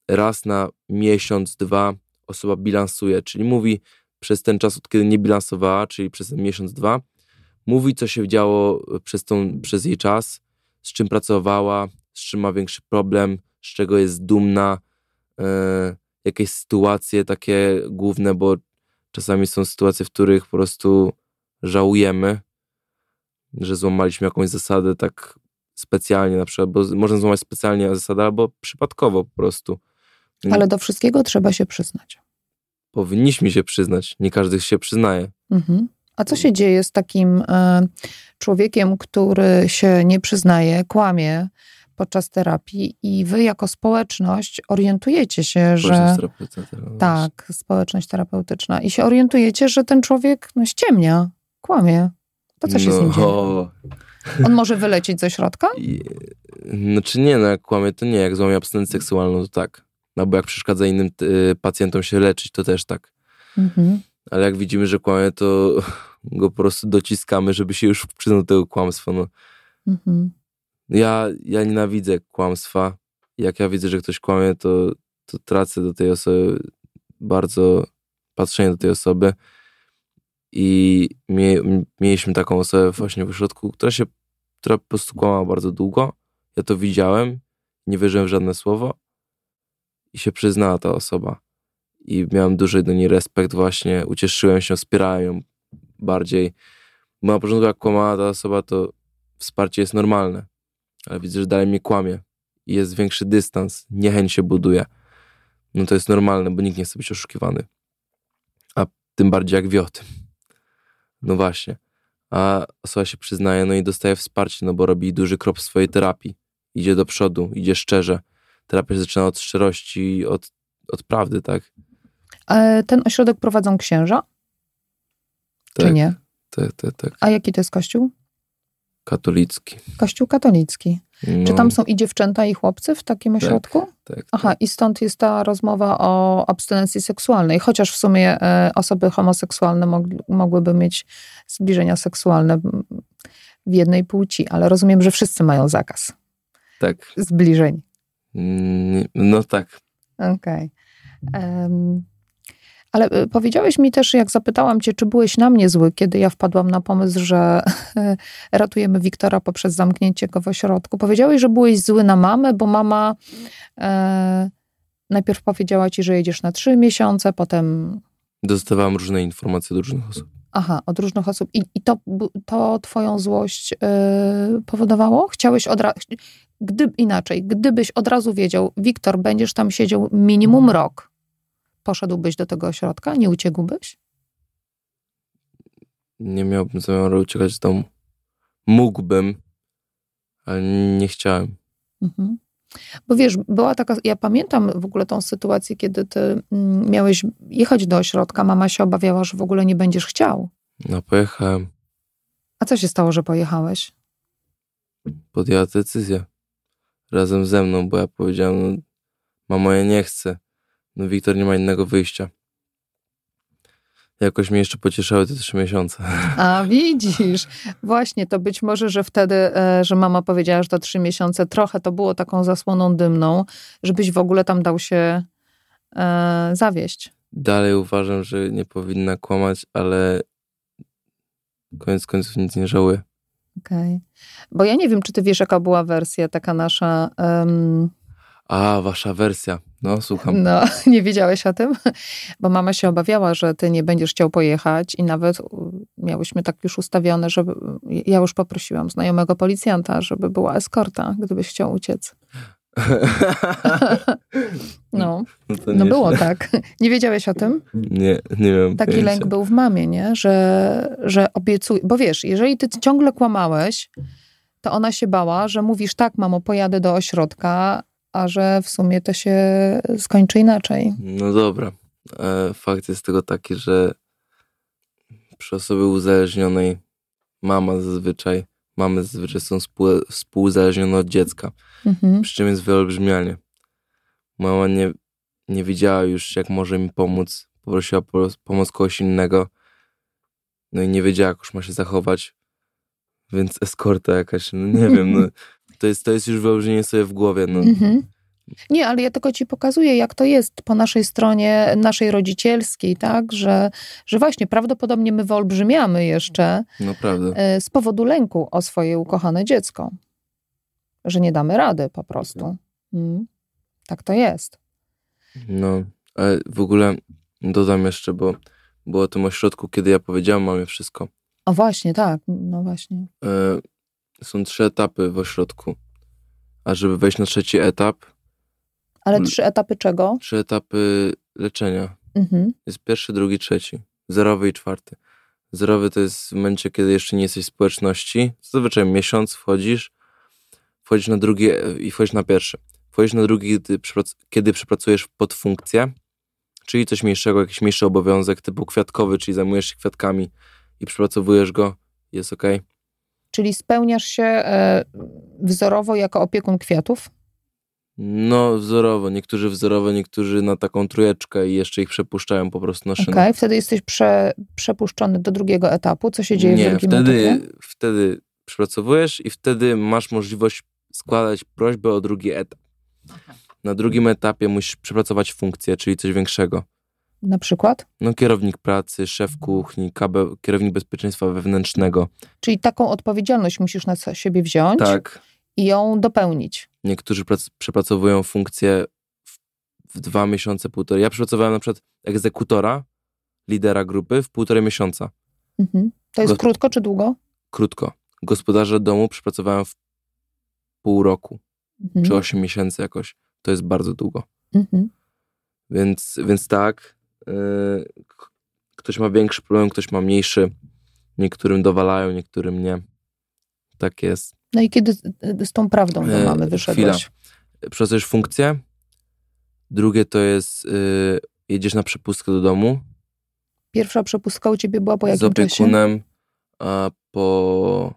raz na miesiąc, dwa osoba bilansuje, czyli mówi przez ten czas, od kiedy nie bilansowała, czyli przez ten miesiąc, dwa, mówi, co się działo przez, tą, przez jej czas, z czym pracowała, z czym ma większy problem, z czego jest dumna, e, jakieś sytuacje takie główne, bo czasami są sytuacje, w których po prostu żałujemy, że złamaliśmy jakąś zasadę tak specjalnie na przykład, bo można złamać specjalnie zasadę albo przypadkowo po prostu. Ale do wszystkiego trzeba się przyznać. Powinniśmy się przyznać. Nie każdy się przyznaje. Mhm. A co się dzieje z takim e, człowiekiem, który się nie przyznaje, kłamie podczas terapii i wy jako społeczność orientujecie się, że... Tak, społeczność terapeutyczna. I się orientujecie, że ten człowiek no, ściemnia, kłamie. To co się no, z nim no. dzieje? *laughs* On może wylecieć ze środka? I, znaczy nie, no jak kłamie, to nie. Jak złamie abstynencję seksualną, to tak. No bo jak przeszkadza innym y, pacjentom się leczyć, to też tak. Mhm. Ale jak widzimy, że kłamie, to go po prostu dociskamy, żeby się już przyznał do tego kłamstwa. No. Mhm. Ja, ja nienawidzę kłamstwa. Jak ja widzę, że ktoś kłamie, to, to tracę do tej osoby bardzo patrzenie do tej osoby. I mie, mieliśmy taką osobę właśnie w ośrodku, która się, która po prostu kłamała bardzo długo. Ja to widziałem, nie wierzyłem w żadne słowo i się przyznała ta osoba. I miałem duży do niej respekt właśnie, ucieszyłem się, wspierałem ją bardziej. Bo na początku jak kłamała ta osoba, to wsparcie jest normalne. Ale widzę, że dalej mnie kłamie. I jest większy dystans, niechęć się buduje. No to jest normalne, bo nikt nie chce być oszukiwany. A tym bardziej jak wie o tym. No właśnie. A osoba się przyznaje, no i dostaje wsparcie, no bo robi duży krok w swojej terapii. Idzie do przodu, idzie szczerze terapia się zaczyna od szczerości, od, od prawdy, tak? A ten ośrodek prowadzą księża? Tak, Czy nie? Tak, tak, tak. A jaki to jest kościół? Katolicki. Kościół katolicki. No. Czy tam są i dziewczęta, i chłopcy w takim tak, ośrodku? Tak, tak. Aha, i stąd jest ta rozmowa o abstynencji seksualnej. Chociaż w sumie e, osoby homoseksualne mog, mogłyby mieć zbliżenia seksualne w jednej płci, ale rozumiem, że wszyscy mają zakaz. Tak. Zbliżeń. No tak. Okej. Okay. Um, ale y, powiedziałeś mi też, jak zapytałam cię, czy byłeś na mnie zły, kiedy ja wpadłam na pomysł, że *laughs* ratujemy Wiktora poprzez zamknięcie go w ośrodku. Powiedziałeś, że byłeś zły na mamę, bo mama e, najpierw powiedziała ci, że jedziesz na trzy miesiące, potem... Dostawałam różne informacje od różnych osób. Aha, od różnych osób. I, i to, to twoją złość yy, powodowało? Chciałeś od razu... Gdy, inaczej, gdybyś od razu wiedział, Wiktor, będziesz tam siedział minimum mhm. rok, poszedłbyś do tego ośrodka? Nie uciekłbyś? Nie miałbym zamiaru uciekać z domu. Mógłbym, ale nie chciałem. Mhm. Bo wiesz, była taka, ja pamiętam w ogóle tą sytuację, kiedy ty mm, miałeś jechać do ośrodka, mama się obawiała, że w ogóle nie będziesz chciał. No pojechałem, A co się stało, że pojechałeś? podjęła decyzję razem ze mną, bo ja powiedziałem, no, mamo, ja nie chcę. No Wiktor nie ma innego wyjścia. Jakoś mnie jeszcze pocieszały te trzy miesiące. A widzisz, właśnie to być może, że wtedy, e, że mama powiedziała, że to trzy miesiące, trochę to było taką zasłoną dymną, żebyś w ogóle tam dał się e, zawieść. Dalej uważam, że nie powinna kłamać, ale koniec końców nic nie żałuję. Okej. Bo ja nie wiem, czy ty wiesz, jaka była wersja taka nasza. em, A, wasza wersja. No, słucham. no, *laughs* nie wiedziałeś o tym? Bo mama się obawiała, że ty nie będziesz chciał pojechać i nawet miałyśmy tak już ustawione, żeby. Ja już poprosiłam znajomego policjanta, żeby była eskorta, gdybyś chciał uciec. *laughs* No, no, no było tak. Nie wiedziałeś o tym? Nie, nie wiem. Taki lęk był w mamie, nie? Że, że obiecuj. Bo wiesz, jeżeli ty ciągle kłamałeś, to ona się bała, że mówisz tak, mamo, pojadę do ośrodka, a że w sumie to się skończy inaczej. No dobra. E, fakt jest tego taki, że przy osobie uzależnionej mama zazwyczaj, mamy zazwyczaj są współ, współuzależnione od dziecka. Mhm. Przy czym jest wyolbrzymianie. Mama nie, nie wiedziała już, jak może mi pomóc. Poprosiła po pomoc kogoś innego. No i nie wiedziała, jak już ma się zachować. Więc eskorta jakaś, no nie wiem, no. *laughs* To jest, to jest już wyolbrzymienie sobie w głowie, no. Mhm. Nie, ale ja tylko ci pokazuję, jak to jest po naszej stronie, naszej rodzicielskiej, tak? Że, że właśnie prawdopodobnie my wyolbrzymiamy jeszcze e, z powodu lęku o swoje ukochane dziecko. Że nie damy rady po prostu. Mm. Tak to jest. No, ale w ogóle dodam jeszcze, bo było o tym ośrodku, kiedy ja powiedziałem mamie wszystko. O właśnie, tak. No właśnie. Są trzy etapy w ośrodku. A żeby wejść na trzeci etap, Ale Mm. trzy etapy czego? trzy etapy leczenia. Mhm. Jest pierwszy, drugi, trzeci. Zerowy i czwarty. Zerowy to jest w momencie, kiedy jeszcze nie jesteś w społeczności. Zazwyczaj miesiąc wchodzisz, wchodzisz na drugi i wchodzisz na pierwszy. Wchodzisz na drugi, kiedy przepracujesz pod funkcję, czyli coś mniejszego, jakiś mniejszy obowiązek typu kwiatkowy, czyli zajmujesz się kwiatkami i przepracowujesz go, jest ok. Czyli spełniasz się e, wzorowo jako opiekun kwiatów? No, wzorowo. Niektórzy wzorowo, niektórzy na taką trójeczkę i jeszcze ich przepuszczają po prostu na Okej, szynę. wtedy jesteś prze, przepuszczony do drugiego etapu. Co się dzieje w Nie, drugim wtedy, etapie? wtedy przepracowujesz i wtedy masz możliwość składać prośbę o drugi etap. Na drugim etapie musisz przepracować funkcję, czyli coś większego. Na przykład? No, kierownik pracy, szef kuchni, kierownik bezpieczeństwa wewnętrznego. Czyli taką odpowiedzialność musisz na siebie wziąć Tak. i ją dopełnić. Niektórzy prac, przepracowują funkcję w, w dwa miesiące, półtorej. Ja przepracowałem na przykład egzekutora, lidera grupy w półtorej miesiąca. Mhm. To jest Go- krótko czy długo? Krótko. Gospodarza domu przepracowałem w pół roku, Mhm. czy osiem miesięcy jakoś. To jest bardzo długo. Mhm. Więc, więc tak, ktoś ma większy problem, ktoś ma mniejszy. Niektórym dowalają, niektórym nie. Tak jest. No i kiedy z, z tą prawdą do E, mamy wyszedłeś? Przepracujesz funkcję. Drugie to jest, yy, jedziesz na przepustkę do domu Pierwsza przepustka u ciebie była po z jakim czasie? opiekunem, a po...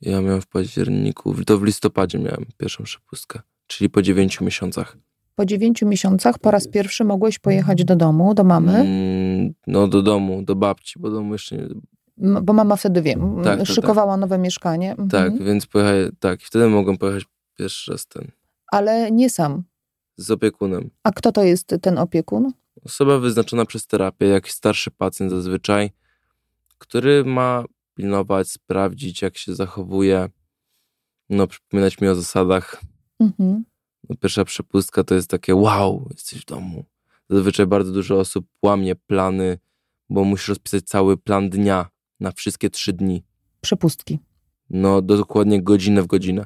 Ja miałem w październiku, to w listopadzie miałem pierwszą przepustkę, czyli po dziewięciu miesiącach. Po dziewięciu miesiącach po raz pierwszy mogłeś pojechać do domu, do mamy, Mm, no do domu, do babci, bo domu jeszcze nie, bo mama wtedy, wiem, Tak, tak, szykowała nowe mieszkanie. Mhm. Tak, więc pojechać, tak, wtedy mogłem pojechać pierwszy raz ten, Ale nie sam. z opiekunem. A kto to jest ten opiekun? Osoba wyznaczona przez terapię, jakiś starszy pacjent zazwyczaj, który ma pilnować, sprawdzić, jak się zachowuje, no, przypominać mi o zasadach. Mhm. No, pierwsza przepustka to jest takie wow, jesteś w domu. Zazwyczaj bardzo dużo osób łamie plany, bo musisz rozpisać cały plan dnia na wszystkie trzy dni. Przepustki. No, dokładnie godzinę w godzinę.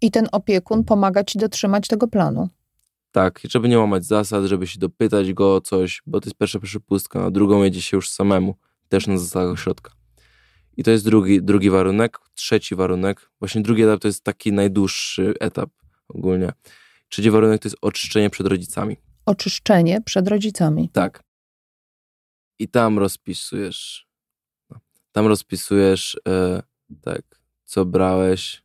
I ten opiekun pomaga ci dotrzymać tego planu. Tak, żeby nie łamać zasad, żeby się dopytać go o coś, bo to jest pierwsza przepustka, na drugą jedzie się już samemu, też na zasadach ośrodka. I to jest drugi, drugi warunek. Trzeci warunek, właśnie drugi etap to jest taki najdłuższy etap ogólnie. Trzeci warunek to jest oczyszczenie przed rodzicami. Oczyszczenie przed rodzicami. Tak. I tam rozpisujesz. no, Tam rozpisujesz, e, tak, co brałeś,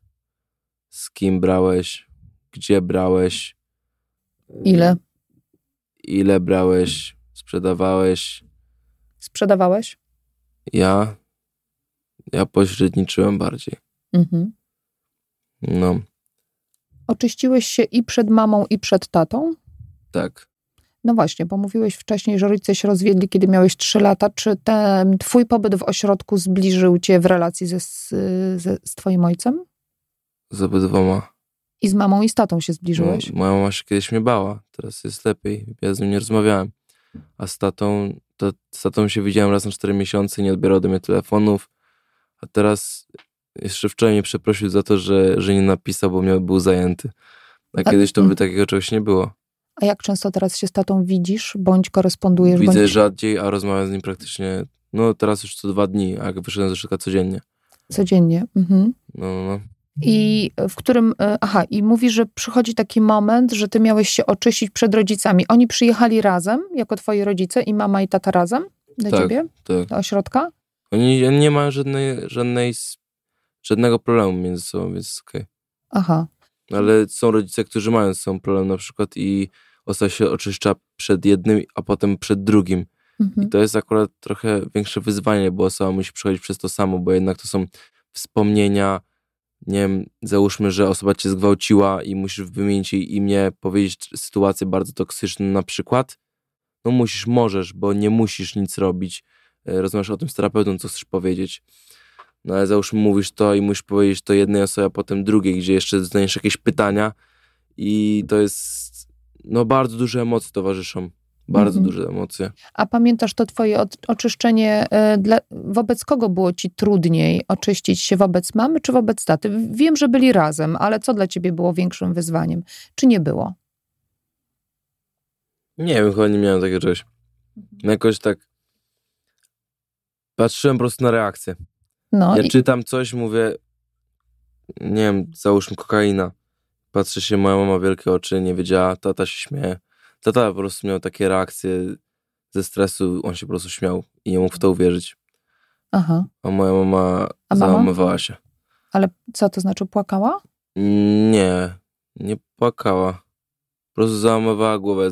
z kim brałeś, gdzie brałeś, Ile ile brałeś, sprzedawałeś. sprzedawałeś? Ja, ja pośredniczyłem bardziej. Mhm. No, Oczyściłeś się i przed mamą, i przed tatą? tak. No właśnie, bo mówiłeś wcześniej, że rodzice się rozwiedli, kiedy miałeś 3 lata. Czy ten twój pobyt w ośrodku zbliżył cię w relacji ze, ze, z twoim ojcem? Z obydwoma. I z mamą i z tatą się No, zbliżyłeś? moja mama się kiedyś mnie bała, teraz jest lepiej. Ja z nim nie rozmawiałem. A z tatą, to, z tatą się widziałem raz na 4 miesiące, nie odbierał do mnie telefonów. A teraz jeszcze wczoraj mnie przeprosił za to, że, że nie napisał, bo miał, był zajęty. A A- kiedyś to by mm. takiego czegoś nie było. A jak często teraz się z tatą widzisz, bądź korespondujesz? Widzę bądź rzadziej, a rozmawiam z nim praktycznie, no teraz już co dwa dni, a jak wyszedłem ze szkoły codziennie. codziennie. Mhm. No, no, no. I w którym, e, aha, i mówisz, że przychodzi taki moment, że ty miałeś się oczyścić przed rodzicami. Oni przyjechali razem, jako twoi rodzice i mama i tata razem do Tak. ciebie, Tak. do ośrodka? Oni nie mają żadnej, żadnej, żadnego problemu między sobą, więc jest okej. Aha. Ale są rodzice, którzy mają z sobą problem na przykład i osoba się oczyszcza przed jednym, a potem przed drugim. Mhm. I to jest akurat trochę większe wyzwanie, bo osoba musi przechodzić przez to samo, bo jednak to są wspomnienia, nie wiem, załóżmy, że osoba cię zgwałciła i musisz wymienić jej imię, powiedzieć sytuację bardzo toksyczną na przykład. No musisz, możesz, bo nie musisz nic robić. E, Rozmawiasz o tym z terapeutą, co chcesz powiedzieć. No ale załóżmy, mówisz to i musisz powiedzieć to jednej osobie, a potem drugiej, gdzie jeszcze dostaniesz jakieś pytania i to jest, no bardzo duże emocje towarzyszą. Bardzo Mhm. duże emocje. A pamiętasz to twoje oczyszczenie, e, dla, wobec kogo było ci trudniej oczyścić się wobec mamy czy wobec taty? Wiem, że byli razem, ale co dla ciebie było większym wyzwaniem? Czy nie było? Nie wiem, chyba nie miałem takiego czegoś. No Jakoś tak patrzyłem po prostu na reakcję. No, Ja i, czytam coś, mówię, nie wiem, załóżmy kokaina. Patrzy się, moja mama wielkie oczy, nie wiedziała, tata się śmieje. Tata po prostu miał takie reakcje ze stresu, on się po prostu śmiał i nie mógł w to uwierzyć. aha. A moja mama A załamywała się. Ale co to znaczy, płakała? Nie, nie płakała. Po prostu załamywała głowę,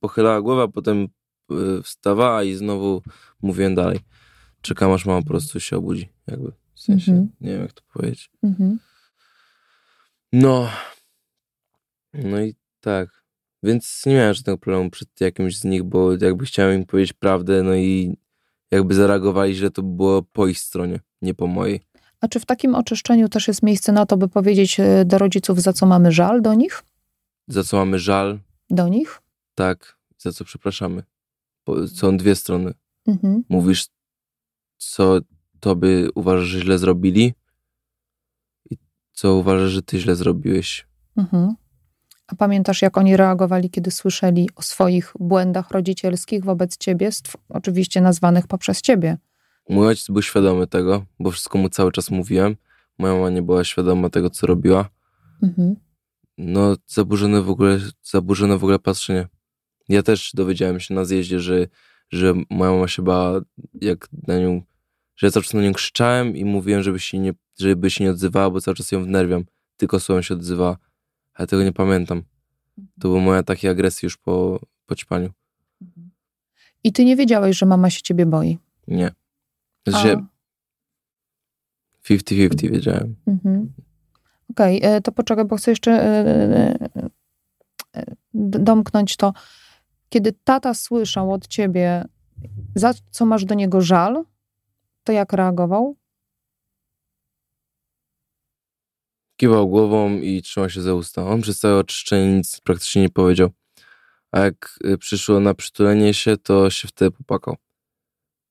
pochylała głowę, a potem y, wstawała i znowu mówiłem dalej. Czekam aż mama po prostu się obudzi, jakby. W sensie, Mhm. nie wiem jak to powiedzieć. Mhm. No. No i tak. Więc nie miałem żadnego problemu przed jakimś z nich, bo jakby chciałem im powiedzieć prawdę, no i jakby zareagowali źle, to było po ich stronie, nie po mojej. A czy w takim oczyszczeniu też jest miejsce na to, by powiedzieć e, do rodziców, za co mamy żal do nich? Za co mamy żal, Do nich? tak, za co przepraszamy. Bo są dwie strony. Mhm. Mówisz, co tobie uważasz, że źle zrobili i co uważasz, że ty źle zrobiłeś. Mhm. A pamiętasz, jak oni reagowali, kiedy słyszeli o swoich błędach rodzicielskich wobec ciebie, oczywiście nazwanych poprzez ciebie? Mój ojciec był świadomy tego, bo wszystko mu cały czas mówiłem. Moja mama nie była świadoma tego, co robiła. Mhm. No, zaburzone w ogóle, zaburzone w ogóle patrzenie. Ja też dowiedziałem się na zjeździe, że, że moja mama się bała, jak na nią, że ja cały czas na nią krzyczałem i mówiłem, żeby się nie, żeby się nie odzywała, bo cały czas ją wnerwiam. Tylko słowem się odzywała. Ale tego nie pamiętam. To były moje takie agresje już po, po ćpaniu. I ty nie wiedziałeś, że mama się ciebie boi. Nie. A, Znaczy, 50-50 wiedziałem. mhm. Okej, e, to poczekaj, bo chcę jeszcze e, e, domknąć to. Kiedy tata słyszał od ciebie, za co masz do niego żal, to jak reagował? Kiwał głową i trzymał się za usta. On przez całe oczyszczenie nic praktycznie nie powiedział. A jak y, przyszło na przytulenie się, to się wtedy popłakał.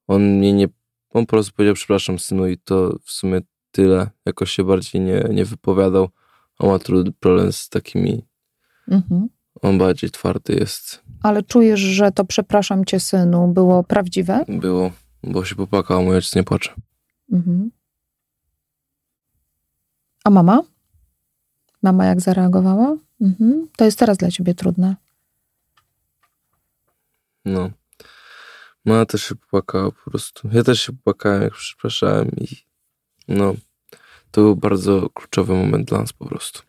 On mnie nie... On po prostu powiedział, przepraszam synu i to w sumie tyle. Jakoś się bardziej nie, nie wypowiadał. On ma trudny problem z takimi... Mhm. On bardziej twardy jest. Ale czujesz, że to przepraszam cię, synu, było prawdziwe? Było, bo się popłakał, a mój ojciec nie płacze. Mhm. A mama? Mama jak zareagowała? Mhm. To jest teraz dla ciebie trudne. No. Mama też się popłakała po prostu. Ja też się popłakałem, jak przepraszałem i no, to był bardzo kluczowy moment dla nas po prostu.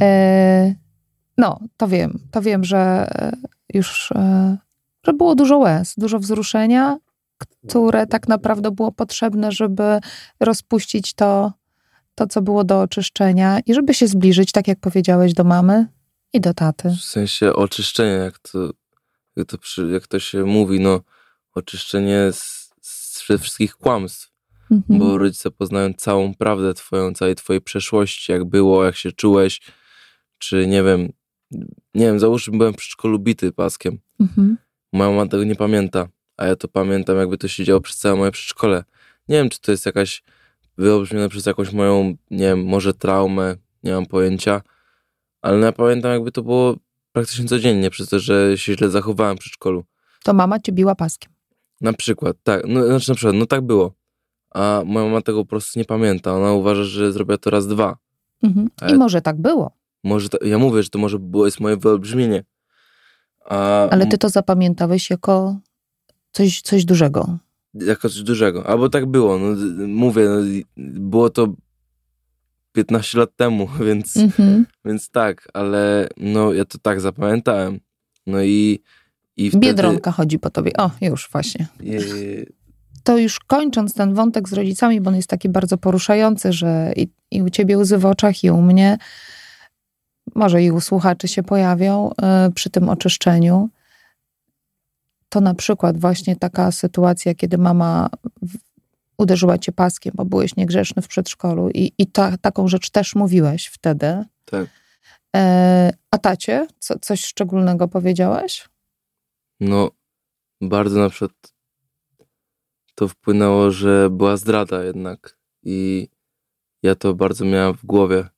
E, no, to wiem. To wiem, że już e, że było dużo łez, dużo wzruszenia, które tak naprawdę było potrzebne, żeby rozpuścić to, to, co było do oczyszczenia i żeby się zbliżyć, tak jak powiedziałeś, do mamy i do taty. W sensie oczyszczenia, jak to, jak to, przy, jak to się mówi, no oczyszczenie z, z wszystkich kłamstw, Mhm. bo rodzice poznają całą prawdę twoją, całej twojej przeszłości, jak było, jak się czułeś, czy nie wiem, nie wiem, załóżmy, byłem w przedszkolu bity paskiem. Mhm. Moja mama tego nie pamięta, a ja to pamiętam, jakby to się działo przez całe moje przedszkole. Nie wiem, czy to jest jakaś wyolbrzymione przez jakąś moją, nie wiem, może traumę, nie mam pojęcia, ale no ja pamiętam, jakby to było praktycznie codziennie, przez to, że się źle zachowałem w przedszkolu. To mama cię biła paskiem. Na przykład, tak, no, znaczy na przykład, no tak było. A moja mama tego po prostu nie pamięta. Ona uważa, że zrobiła to raz dwa. Mhm. I Ale- może tak było, Może to, ja mówię, że to może było jest moje wyolbrzymienie. Ale ty to zapamiętałeś jako coś, coś dużego. jako coś dużego. Albo tak było. No, mówię, no, było to 15 lat temu, *laughs* więc, Mhm. więc tak, ale no ja to tak zapamiętałem. No i, i wtedy... Biedronka chodzi po tobie. O, już właśnie. To już kończąc ten wątek z rodzicami, bo on jest taki bardzo poruszający, że i, i u ciebie łzy w oczach, i u mnie, może i u słuchaczy się pojawią y, przy tym oczyszczeniu. To na przykład właśnie taka sytuacja, kiedy mama uderzyła cię paskiem, bo byłeś niegrzeczny w przedszkolu i, i ta, taką rzecz też mówiłeś wtedy. tak. E, a tacie, co, coś szczególnego powiedziałeś? No, bardzo na przykład to wpłynęło, że była zdrada jednak. I ja to bardzo miałem w głowie.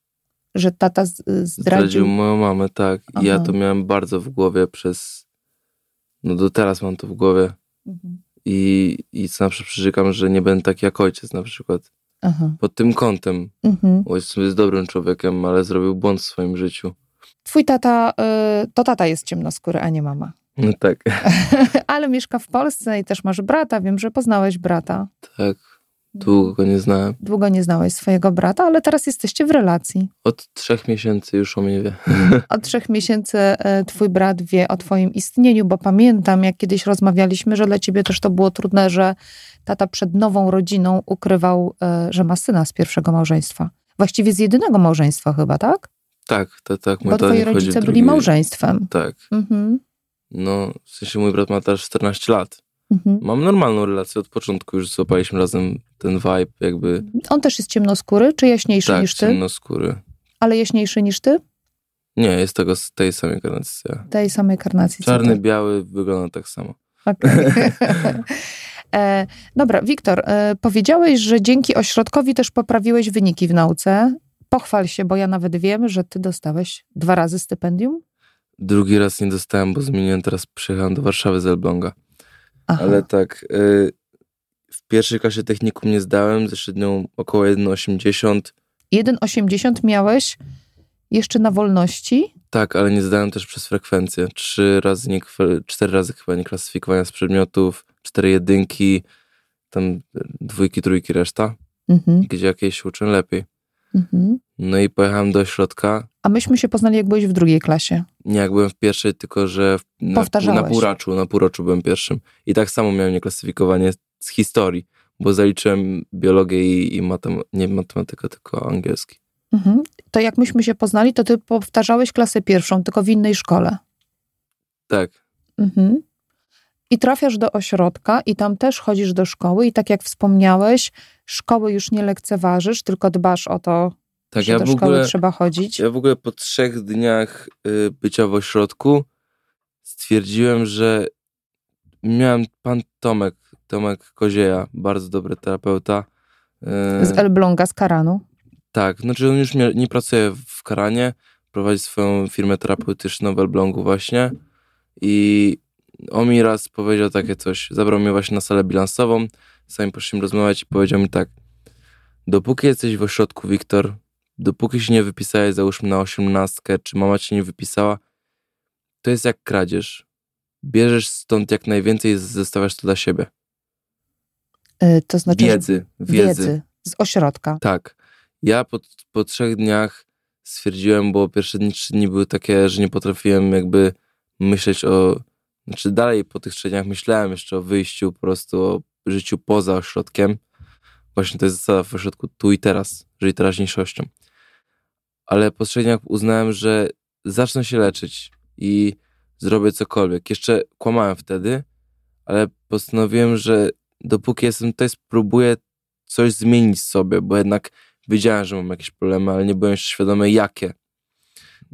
Że tata z- Zdradził zdradził. moją mamę, tak. I ja Aha. to miałem bardzo w głowie przez. No do teraz mam to w głowie. Mhm. I, i przykład przyrzekam, że nie będę taki jak ojciec na przykład. Aha. Pod tym kątem. Mhm. Ojciec jest dobrym człowiekiem, ale zrobił błąd w swoim życiu. Twój tata, y, to tata jest ciemnoskóry, a nie mama. No tak, *laughs* Ale mieszka w Polsce i też masz brata. Wiem, że poznałeś brata. tak. Długo go nie znałem. Długo nie znałeś swojego brata, ale teraz jesteście w relacji. Od trzech miesięcy już o mnie wie. *laughs* Od trzech miesięcy y, twój brat wie o twoim istnieniu, bo pamiętam, jak kiedyś rozmawialiśmy, że dla ciebie też to było trudne, że tata przed nową rodziną ukrywał, y, że ma syna z pierwszego małżeństwa. Właściwie z jedynego małżeństwa chyba, tak? Tak, tak, tak. Bo twoi rodzice byli drugi- małżeństwem. Tak. Mhm. No, w sensie mój brat ma też 14 lat. Mhm. Mam normalną relację od początku, już złapaliśmy razem ten vibe, jakby. On też jest ciemnoskóry, czy jaśniejszy Tak, niż ty? ciemnoskóry. Ale jaśniejszy niż ty? Nie, jest tego z tej samej karnacji. ja. Tej samej karnacji. Czarny, biały, wygląda tak samo. Okej. *laughs* e, dobra, Wiktor, e, powiedziałeś, że dzięki ośrodkowi też poprawiłeś wyniki w nauce. Pochwal się, bo ja nawet wiem, że ty dostałeś dwa razy stypendium. Drugi raz nie dostałem, bo zmieniłem teraz, przyjechałem do Warszawy z Elbląga. Aha. Ale tak, y, w pierwszej klasie technikum nie zdałem, ze średnią około 1,80. 1,80 miałeś jeszcze na wolności. Tak, ale nie zdałem też przez frekwencję. Trzy razy, nie, cztery razy chyba nie klasyfikowania z przedmiotów, cztery jedynki, tam dwójki, trójki, reszta, Mhm, gdzie jakieś uczę lepiej. mhm. No i pojechałem do ośrodka. A myśmy się poznali, jak byłeś w drugiej klasie. Nie jak byłem w pierwszej, tylko że w- na, na półraczu, na półroczu byłem pierwszym. I tak samo miałem nieklasyfikowanie z historii, bo zaliczyłem biologię i, i matem, nie matematykę, tylko angielski. Mhm. To jak myśmy się poznali, to ty powtarzałeś klasę pierwszą, tylko w innej szkole. Tak, Mhm. I trafiasz do ośrodka i tam też chodzisz do szkoły i tak jak wspomniałeś, szkoły już nie lekceważysz, tylko dbasz o to, tak że ja do szkoły ogóle... trzeba chodzić. Ja w ogóle po trzech dniach y, bycia w ośrodku stwierdziłem, że miałem pan Tomek, Tomek Kozieja, bardzo dobry terapeuta. y, Z Elbląga, z Karanu. Tak, znaczy on już nie, nie pracuje w Karanie, prowadzi swoją firmę terapeutyczną w Elblągu właśnie i on mi raz powiedział takie coś, zabrał mnie właśnie na salę bilansową, sami poszliśmy rozmawiać i powiedział mi tak, dopóki jesteś w ośrodku, Wiktor, dopóki się nie wypisałeś, załóżmy na osiemnastkę, czy mama cię nie wypisała, to jest jak kradzież. Bierzesz stąd jak najwięcej i zostawiasz to dla siebie. Y, To znaczy Wiedzy, wiedzy. wiedzy z ośrodka. Tak. Ja po, po trzech dniach stwierdziłem, bo pierwsze dni, trzy dni były takie, że nie potrafiłem jakby myśleć o... Znaczy dalej po tych trzech dniach myślałem jeszcze o wyjściu, po prostu o życiu poza ośrodkiem. Właśnie to jest zasada w ośrodku tu i teraz, żyj teraźniejszością. Ale po trzech dniach uznałem, że zacznę się leczyć i zrobię cokolwiek. Jeszcze kłamałem wtedy, ale postanowiłem, że dopóki jestem tutaj, spróbuję coś zmienić sobie, bo jednak wiedziałem, że mam jakieś problemy, ale nie byłem jeszcze świadomy jakie.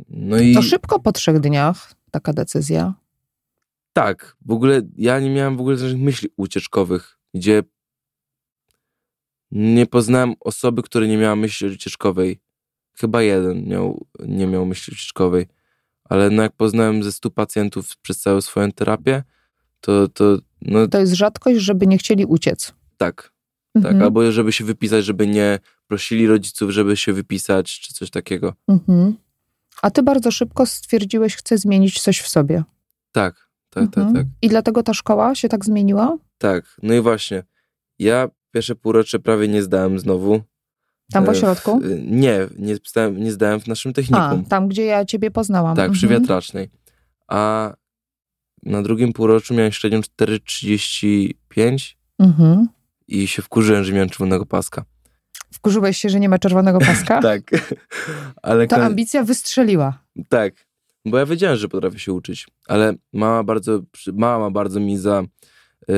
No i To szybko po trzech dniach taka decyzja. tak, w ogóle ja nie miałem w ogóle żadnych myśli ucieczkowych, gdzie nie poznałem osoby, która nie miała myśli ucieczkowej. Chyba jeden miał, nie miał myśli ucieczkowej, ale no jak poznałem ze stu pacjentów przez całą swoją terapię, to, to no To jest rzadkość, żeby nie chcieli uciec. tak, tak, Mhm. albo żeby się wypisać, żeby nie prosili rodziców, żeby się wypisać, czy coś takiego. Mhm. A ty bardzo szybko stwierdziłeś, chcę zmienić coś w sobie. Tak, tak, Mhm. tak, tak. I dlatego ta szkoła się tak zmieniła? Tak, no i właśnie. Ja pierwsze półrocze prawie nie zdałem znowu. Tam w E, ośrodku? w- Nie, nie zdałem, nie zdałem w naszym A, technikum. tam, gdzie ja ciebie poznałam. tak, przy Mhm. wiatracznej. A na drugim półroczu miałem średnią 4,35 Mhm. i się wkurzyłem, że miałem czerwonego paska. Wkurzyłeś się, że nie ma czerwonego paska? *laughs* tak. *laughs* Ale kon- ambicja wystrzeliła. Tak, bo ja wiedziałem, że potrafię się uczyć, ale mama bardzo, mama bardzo mi za, y,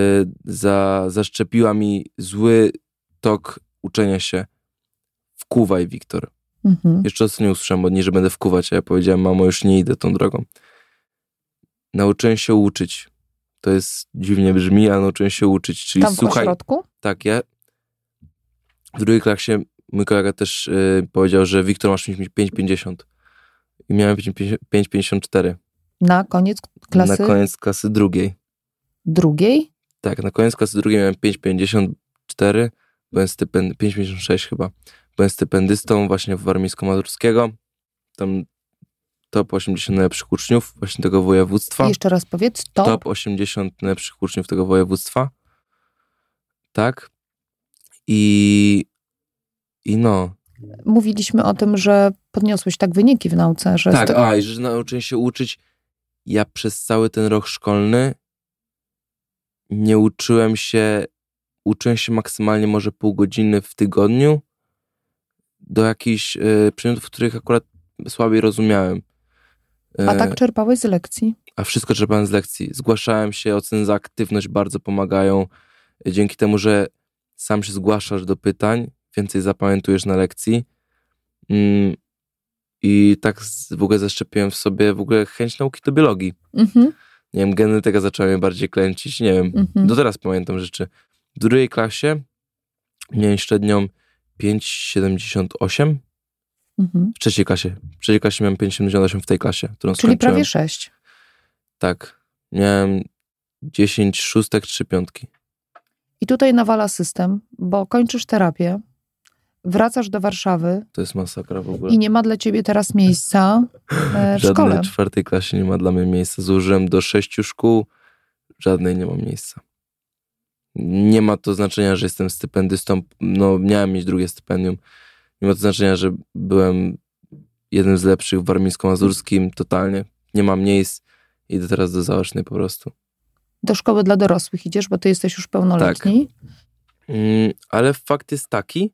za, zaszczepiła mi zły tok uczenia się. Wkuwaj, Wiktor. Mhm. Jeszcze ostatnio usłyszałem od niej, że będę wkuwać, a ja powiedziałem, mamo, już nie idę tą drogą. Nauczyłem się uczyć. To jest dziwnie brzmi, ale nauczyłem się uczyć, czyli Tam w słuchaj, ośrodku? tak, ja w drugiej klasie mój kolega też y, powiedział, że Wiktor masz mieć 5,50 i miałem 5,54 Na koniec klasy na koniec klasy drugiej. drugiej? Tak, na koniec klasy drugiej miałem 5,54, byłem stypend... 5,56 chyba. Byłem stypendystą właśnie w warmińsko-mazurskiego. Tam top 80 najlepszych uczniów właśnie tego województwa. Jeszcze raz powiedz, to Top 80 najlepszych uczniów tego województwa. Tak. I, i no. mówiliśmy o tym, że podniosłeś tak wyniki w nauce, że Tak, sto- a i że nauczyłem się uczyć. Ja przez cały ten rok szkolny nie uczyłem się, uczyłem się maksymalnie może pół godziny w tygodniu do jakichś y, przedmiotów, których akurat słabiej rozumiałem. a E, tak czerpałeś z lekcji. a wszystko czerpałem z lekcji. Zgłaszałem się, oceny za aktywność bardzo pomagają. Dzięki temu, że sam się zgłaszasz do pytań, więcej zapamiętujesz na lekcji. Mm, I tak w ogóle zaszczepiłem w sobie w ogóle chęć nauki do biologii. Mhm, Nie wiem, genetyka zaczęła mnie bardziej klęcić, nie wiem. mhm. Do teraz pamiętam rzeczy. W drugiej klasie miałem średnią 5,78. mhm. W trzeciej klasie. W trzeciej klasie miałem 5,78 w tej klasie, którą Czyli skończyłem. prawie sześć. Tak. Miałem 10 szóstek, 3 piątki. I tutaj nawala system, bo kończysz terapię, wracasz do Warszawy To jest masakra w ogóle. i nie ma dla ciebie teraz miejsca *laughs* e, w W szkole. żadnej czwartej klasie nie ma dla mnie miejsca. Zużyłem do sześciu szkół, żadnej nie mam miejsca. Nie ma to znaczenia, że jestem stypendystą. No, miałem mieć drugie stypendium. Nie ma to znaczenia, że byłem jednym z lepszych w warmińsko-mazurskim. Totalnie. Nie mam miejsc. Idę teraz do zaocznej po prostu. Do szkoły dla dorosłych idziesz, bo ty jesteś już pełnoletni. Mm, ale fakt jest taki,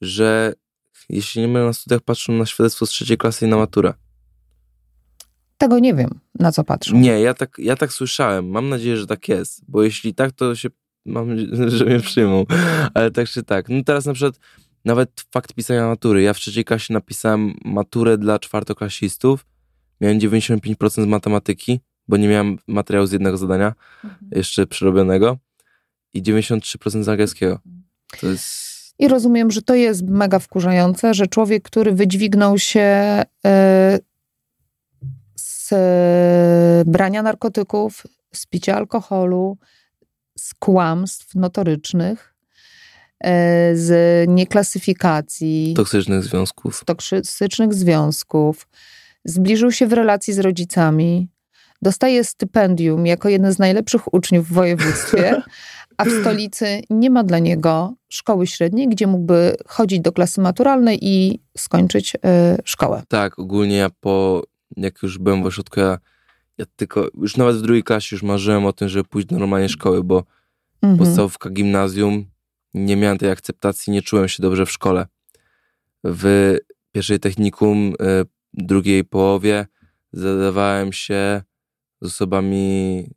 że jeśli nie mylę na studiach, patrzą na świadectwo z trzeciej klasy i na maturę. Tego nie wiem, na co patrzą. Nie, ja tak, ja tak słyszałem. Mam nadzieję, że tak jest, bo jeśli tak, to się mam, że mnie przyjmą. Ale tak czy tak. No teraz na przykład nawet fakt pisania matury. Ja w trzeciej klasie napisałem maturę dla czwartoklasistów. Miałem 95% z matematyki, bo nie miałem materiału z jednego zadania, Mhm. jeszcze przerobionego. I 93% z angielskiego. To jest... I rozumiem, że to jest mega wkurzające, że człowiek, który wydźwignął się e, z e, brania narkotyków, z picia alkoholu, z kłamstw notorycznych, e, z nieklasyfikacji, Toksycznych związków. toksycznych związków, zbliżył się w relacji z rodzicami, dostaje stypendium jako jeden z najlepszych uczniów w województwie, a w stolicy nie ma dla niego szkoły średniej, gdzie mógłby chodzić do klasy maturalnej i skończyć e, szkołę. Tak, ogólnie ja po, jak już byłem w ośrodku, ja, ja tylko, już nawet w drugiej klasie już marzyłem o tym, żeby pójść do normalnej szkoły, bo Mhm. podstawówka, gimnazjum, nie miałem tej akceptacji, nie czułem się dobrze w szkole. W pierwszej technikum, y, drugiej połowie zadawałem się z osobami,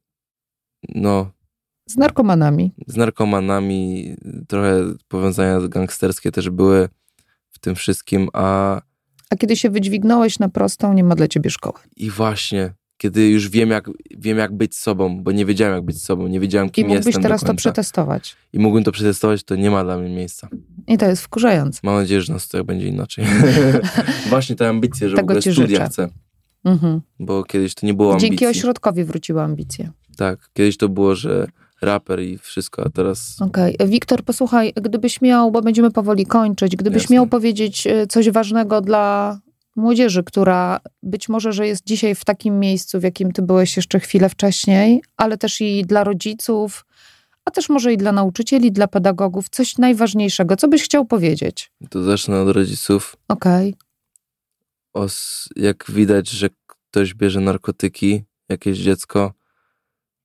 no, Z narkomanami. z narkomanami, trochę powiązania gangsterskie też były w tym wszystkim, a A kiedy się wydźwignąłeś na prostą, nie ma dla ciebie szkoły. i właśnie, kiedy już wiem jak, wiem, jak być sobą, bo nie wiedziałem, jak być sobą, nie wiedziałem, I kim mógłbyś jestem teraz to przetestować. I mógłbym to przetestować, to nie ma dla mnie miejsca. I to jest wkurzające. Mam nadzieję, że na studiach będzie inaczej. *laughs* *laughs* Właśnie te ambicje, że w Tego ogóle ci studia życzę. chcę. Mhm. Bo kiedyś to nie było ambicji. Dzięki ośrodkowi wróciły ambicje. Tak, kiedyś to było, że raper i wszystko, a teraz Okej. Wiktor, posłuchaj, gdybyś miał, bo będziemy powoli kończyć, gdybyś Jasne. miał powiedzieć e, coś ważnego dla młodzieży, która być może, że jest dzisiaj w takim miejscu, w jakim ty byłeś jeszcze chwilę wcześniej, ale też i dla rodziców, a też może i dla nauczycieli, dla pedagogów, coś najważniejszego. Co byś chciał powiedzieć? to zacznę od rodziców. Okej. Os, jak widać, że ktoś bierze narkotyki, jakieś dziecko,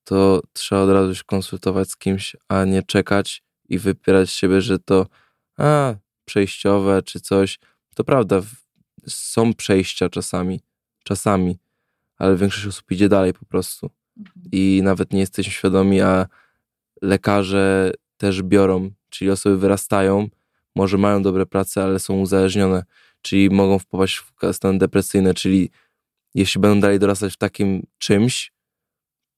to trzeba od razu się konsultować z kimś, a nie czekać i wypierać siebie, że to a, przejściowe czy coś. To prawda, są przejścia czasami, czasami, ale większość osób idzie dalej po prostu. I nawet nie jesteśmy świadomi, a lekarze też biorą, czyli osoby wyrastają, może mają dobre prace, ale są uzależnione, czyli mogą wpaść w stan depresyjny, czyli jeśli będą dalej dorastać w takim czymś,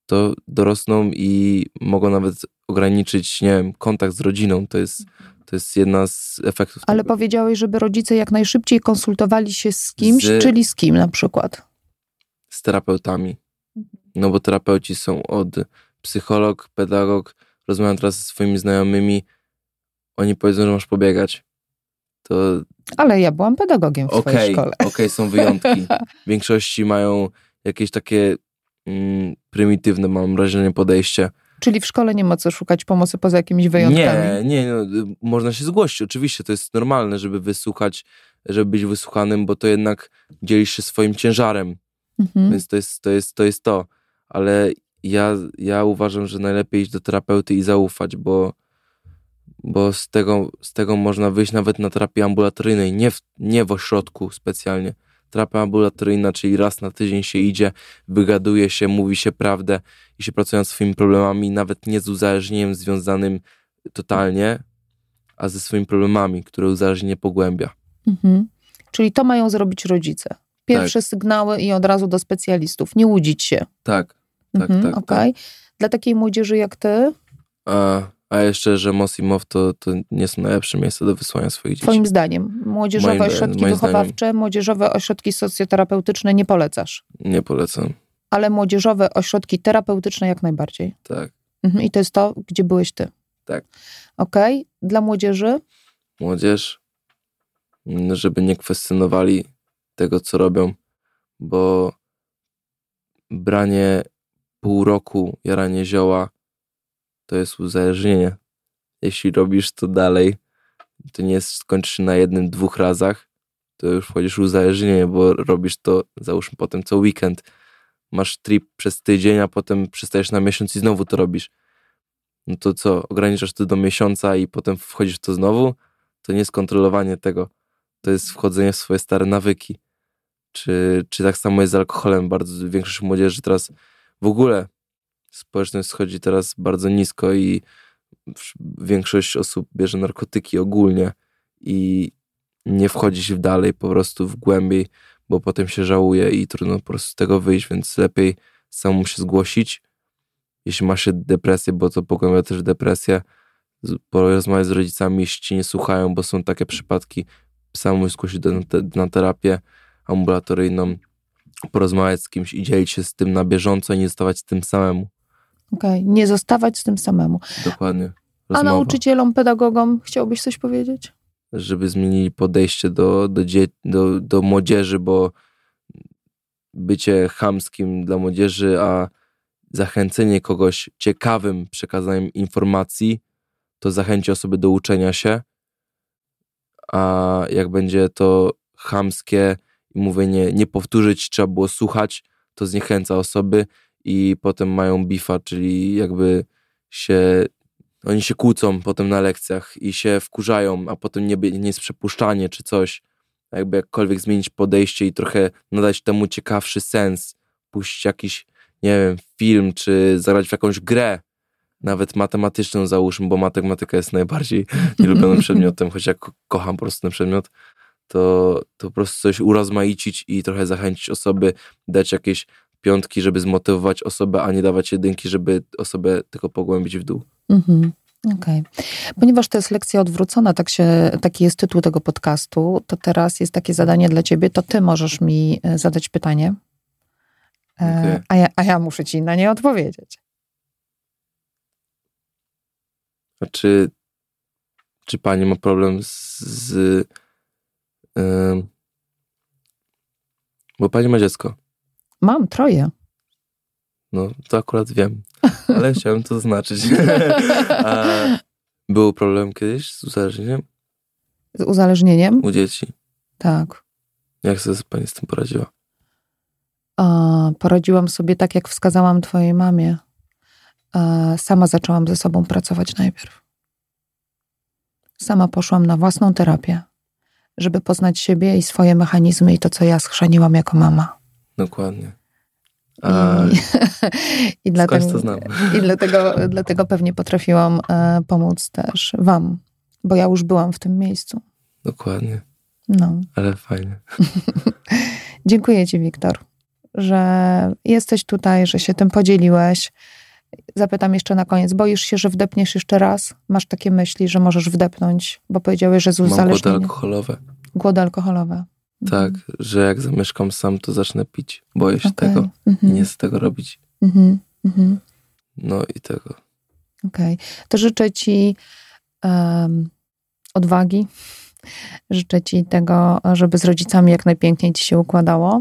to dorosną i mogą nawet ograniczyć, nie wiem, kontakt z rodziną. To jest, to jest jedna z efektów. Ale tego. powiedziałeś, żeby rodzice jak najszybciej konsultowali się z kimś, Z- czyli z kim na przykład? z terapeutami. No bo terapeuci są od psycholog, pedagog. Rozmawiam teraz ze swoimi znajomymi. Oni powiedzą, że masz pobiegać. To Ale ja byłam pedagogiem w swojej okej, szkole. okej, są wyjątki. *laughs* W większości mają jakieś takie prymitywne, mam wrażenie, podejście. Czyli w szkole nie ma co szukać pomocy poza jakimiś wyjątkami. Nie, nie, no, y, można się zgłosić. Oczywiście to jest normalne, żeby wysłuchać, żeby być wysłuchanym, bo to jednak dzielisz się swoim ciężarem. Mhm. Więc to jest to. Jest, to, jest to. Ale ja, ja uważam, że najlepiej iść do terapeuty i zaufać, bo, bo z, tego, z tego można wyjść nawet na terapię ambulatoryjnej, nie w, nie w ośrodku specjalnie. Terapia ambulatoryjna, czyli raz na tydzień się idzie, wygaduje się, mówi się prawdę i się pracuje nad swoimi problemami, nawet nie z uzależnieniem związanym totalnie, a ze swoimi problemami, które uzależnienie pogłębia. Mhm. Czyli to mają zrobić rodzice. Pierwsze sygnały i od razu do specjalistów. Nie łudzić się. Tak, tak, Mhm, tak. okej. Dla takiej młodzieży jak ty, a jeszcze, że MOS i MOW to, to nie są najlepsze miejsca do wysłania swoich dzieci. twoim zdaniem, młodzieżowe Moim- ośrodki wychowawcze, młodzieżowe ośrodki socjoterapeutyczne nie polecasz. Nie polecam. Ale młodzieżowe ośrodki terapeutyczne jak najbardziej. Tak. Mhm. I to jest to, gdzie byłeś ty. Tak. Okej. Dla młodzieży? Młodzież, żeby nie kwestionowali tego, co robią, bo branie pół roku, jaranie zioła, to jest uzależnienie. Jeśli robisz to dalej, to nie skończysz na jednym, dwóch razach, to już wchodzisz w uzależnienie, bo robisz to, załóżmy, potem co weekend. Masz trip przez tydzień, a potem przystajesz na miesiąc i znowu to robisz. No to co, ograniczasz to do miesiąca i potem wchodzisz w to znowu? To nie jest kontrolowanie tego. To jest wchodzenie w swoje stare nawyki. Czy, czy tak samo jest z alkoholem? Bardzo większość młodzieży teraz w ogóle społeczność schodzi teraz bardzo nisko i większość osób bierze narkotyki ogólnie i nie wchodzi się dalej, po prostu w głębiej, bo potem się żałuje i trudno po prostu z tego wyjść, więc lepiej samemu się zgłosić. Jeśli ma się depresję, bo to pogłębia też depresję, porozmawiać z rodzicami, jeśli ci nie słuchają, bo są takie przypadki, samemu zgłosić na, te, na terapię ambulatoryjną, porozmawiać z kimś i dzielić się z tym na bieżąco i nie zostawać z tym samemu. Okej. Nie zostawać z tym samemu. Dokładnie. rozmowa. A nauczycielom, pedagogom chciałbyś coś powiedzieć? żeby zmienili podejście do, do, dzie- do, do młodzieży, bo bycie chamskim dla młodzieży, a zachęcenie kogoś ciekawym przekazaniem informacji, to zachęci osoby do uczenia się, a jak będzie to chamskie i mówienie nie powtórzyć, trzeba było słuchać, to zniechęca osoby i potem mają bifa, czyli jakby się oni się kłócą potem na lekcjach i się wkurzają, a potem nie, nie jest przepuszczanie czy coś. Jakby jakkolwiek zmienić podejście i trochę nadać temu ciekawszy sens. Puścić jakiś, nie wiem, film, czy zagrać w jakąś grę. Nawet matematyczną załóżmy, bo matematyka jest najbardziej *laughs* nielubionym przedmiotem, choć ja ko- kocham po prostu ten przedmiot. To, to po prostu coś urozmaicić i trochę zachęcić osoby, dać jakieś piątki, żeby zmotywować osobę, a nie dawać jedynki, żeby osobę tylko pogłębić w dół. Mhm. Okej. Ponieważ to jest lekcja odwrócona, tak się, taki jest tytuł tego podcastu, to teraz jest takie zadanie dla ciebie, to ty możesz mi e, zadać pytanie, e, Okej. a, ja, a ja muszę ci na nie odpowiedzieć. A czy, czy pani ma problem z. z ym, bo pani ma dziecko. Mam troje. No, to akurat wiem, ale *laughs* chciałem to zaznaczyć. A był problem kiedyś z uzależnieniem Z uzależnieniem? u dzieci? Tak. Jak sobie pani z tym poradziła? A, poradziłam sobie tak, jak wskazałam twojej mamie. A, sama zaczęłam ze sobą pracować najpierw. Sama poszłam na własną terapię, żeby poznać siebie i swoje mechanizmy i to, co ja schrzaniłam jako mama. Dokładnie. A I, i, dlatego, to znam? i dlatego, dlatego pewnie potrafiłam e, pomóc też wam, bo ja już byłam w tym miejscu. dokładnie, No. ale fajnie. *laughs* Dziękuję Ci, Wiktor, że jesteś tutaj, że się tym podzieliłeś. Zapytam jeszcze na koniec, boisz się, że wdepniesz jeszcze raz? Masz takie myśli, że możesz wdepnąć, bo powiedziałeś, że z Mam głody uzależnieniem. alkoholowe. Głody alkoholowe. Tak, Mhm. że jak zamieszkam sam, to zacznę pić. Boję się Okej. tego Mhm. nie chcę tego robić. Mhm. No i tego. Okej. To życzę Ci em, odwagi. Życzę Ci tego, żeby z rodzicami jak najpiękniej Ci się układało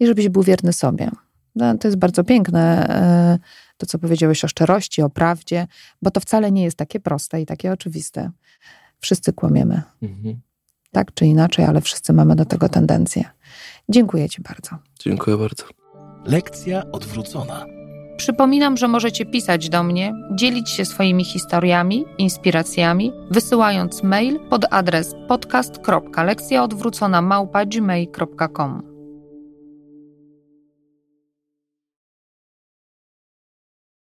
i żebyś był wierny sobie. No, to jest bardzo piękne, e, to co powiedziałeś o szczerości, o prawdzie, bo to wcale nie jest takie proste i takie oczywiste. Wszyscy kłamiemy, Mhm. Tak czy inaczej, ale wszyscy mamy do tego tendencję. Dziękuję Ci bardzo. Dziękuję bardzo. Lekcja odwrócona. Przypominam, że możecie pisać do mnie, dzielić się swoimi historiami, inspiracjami, wysyłając mail pod adres podcast.lekcjaodwrócona małpa gmail.com.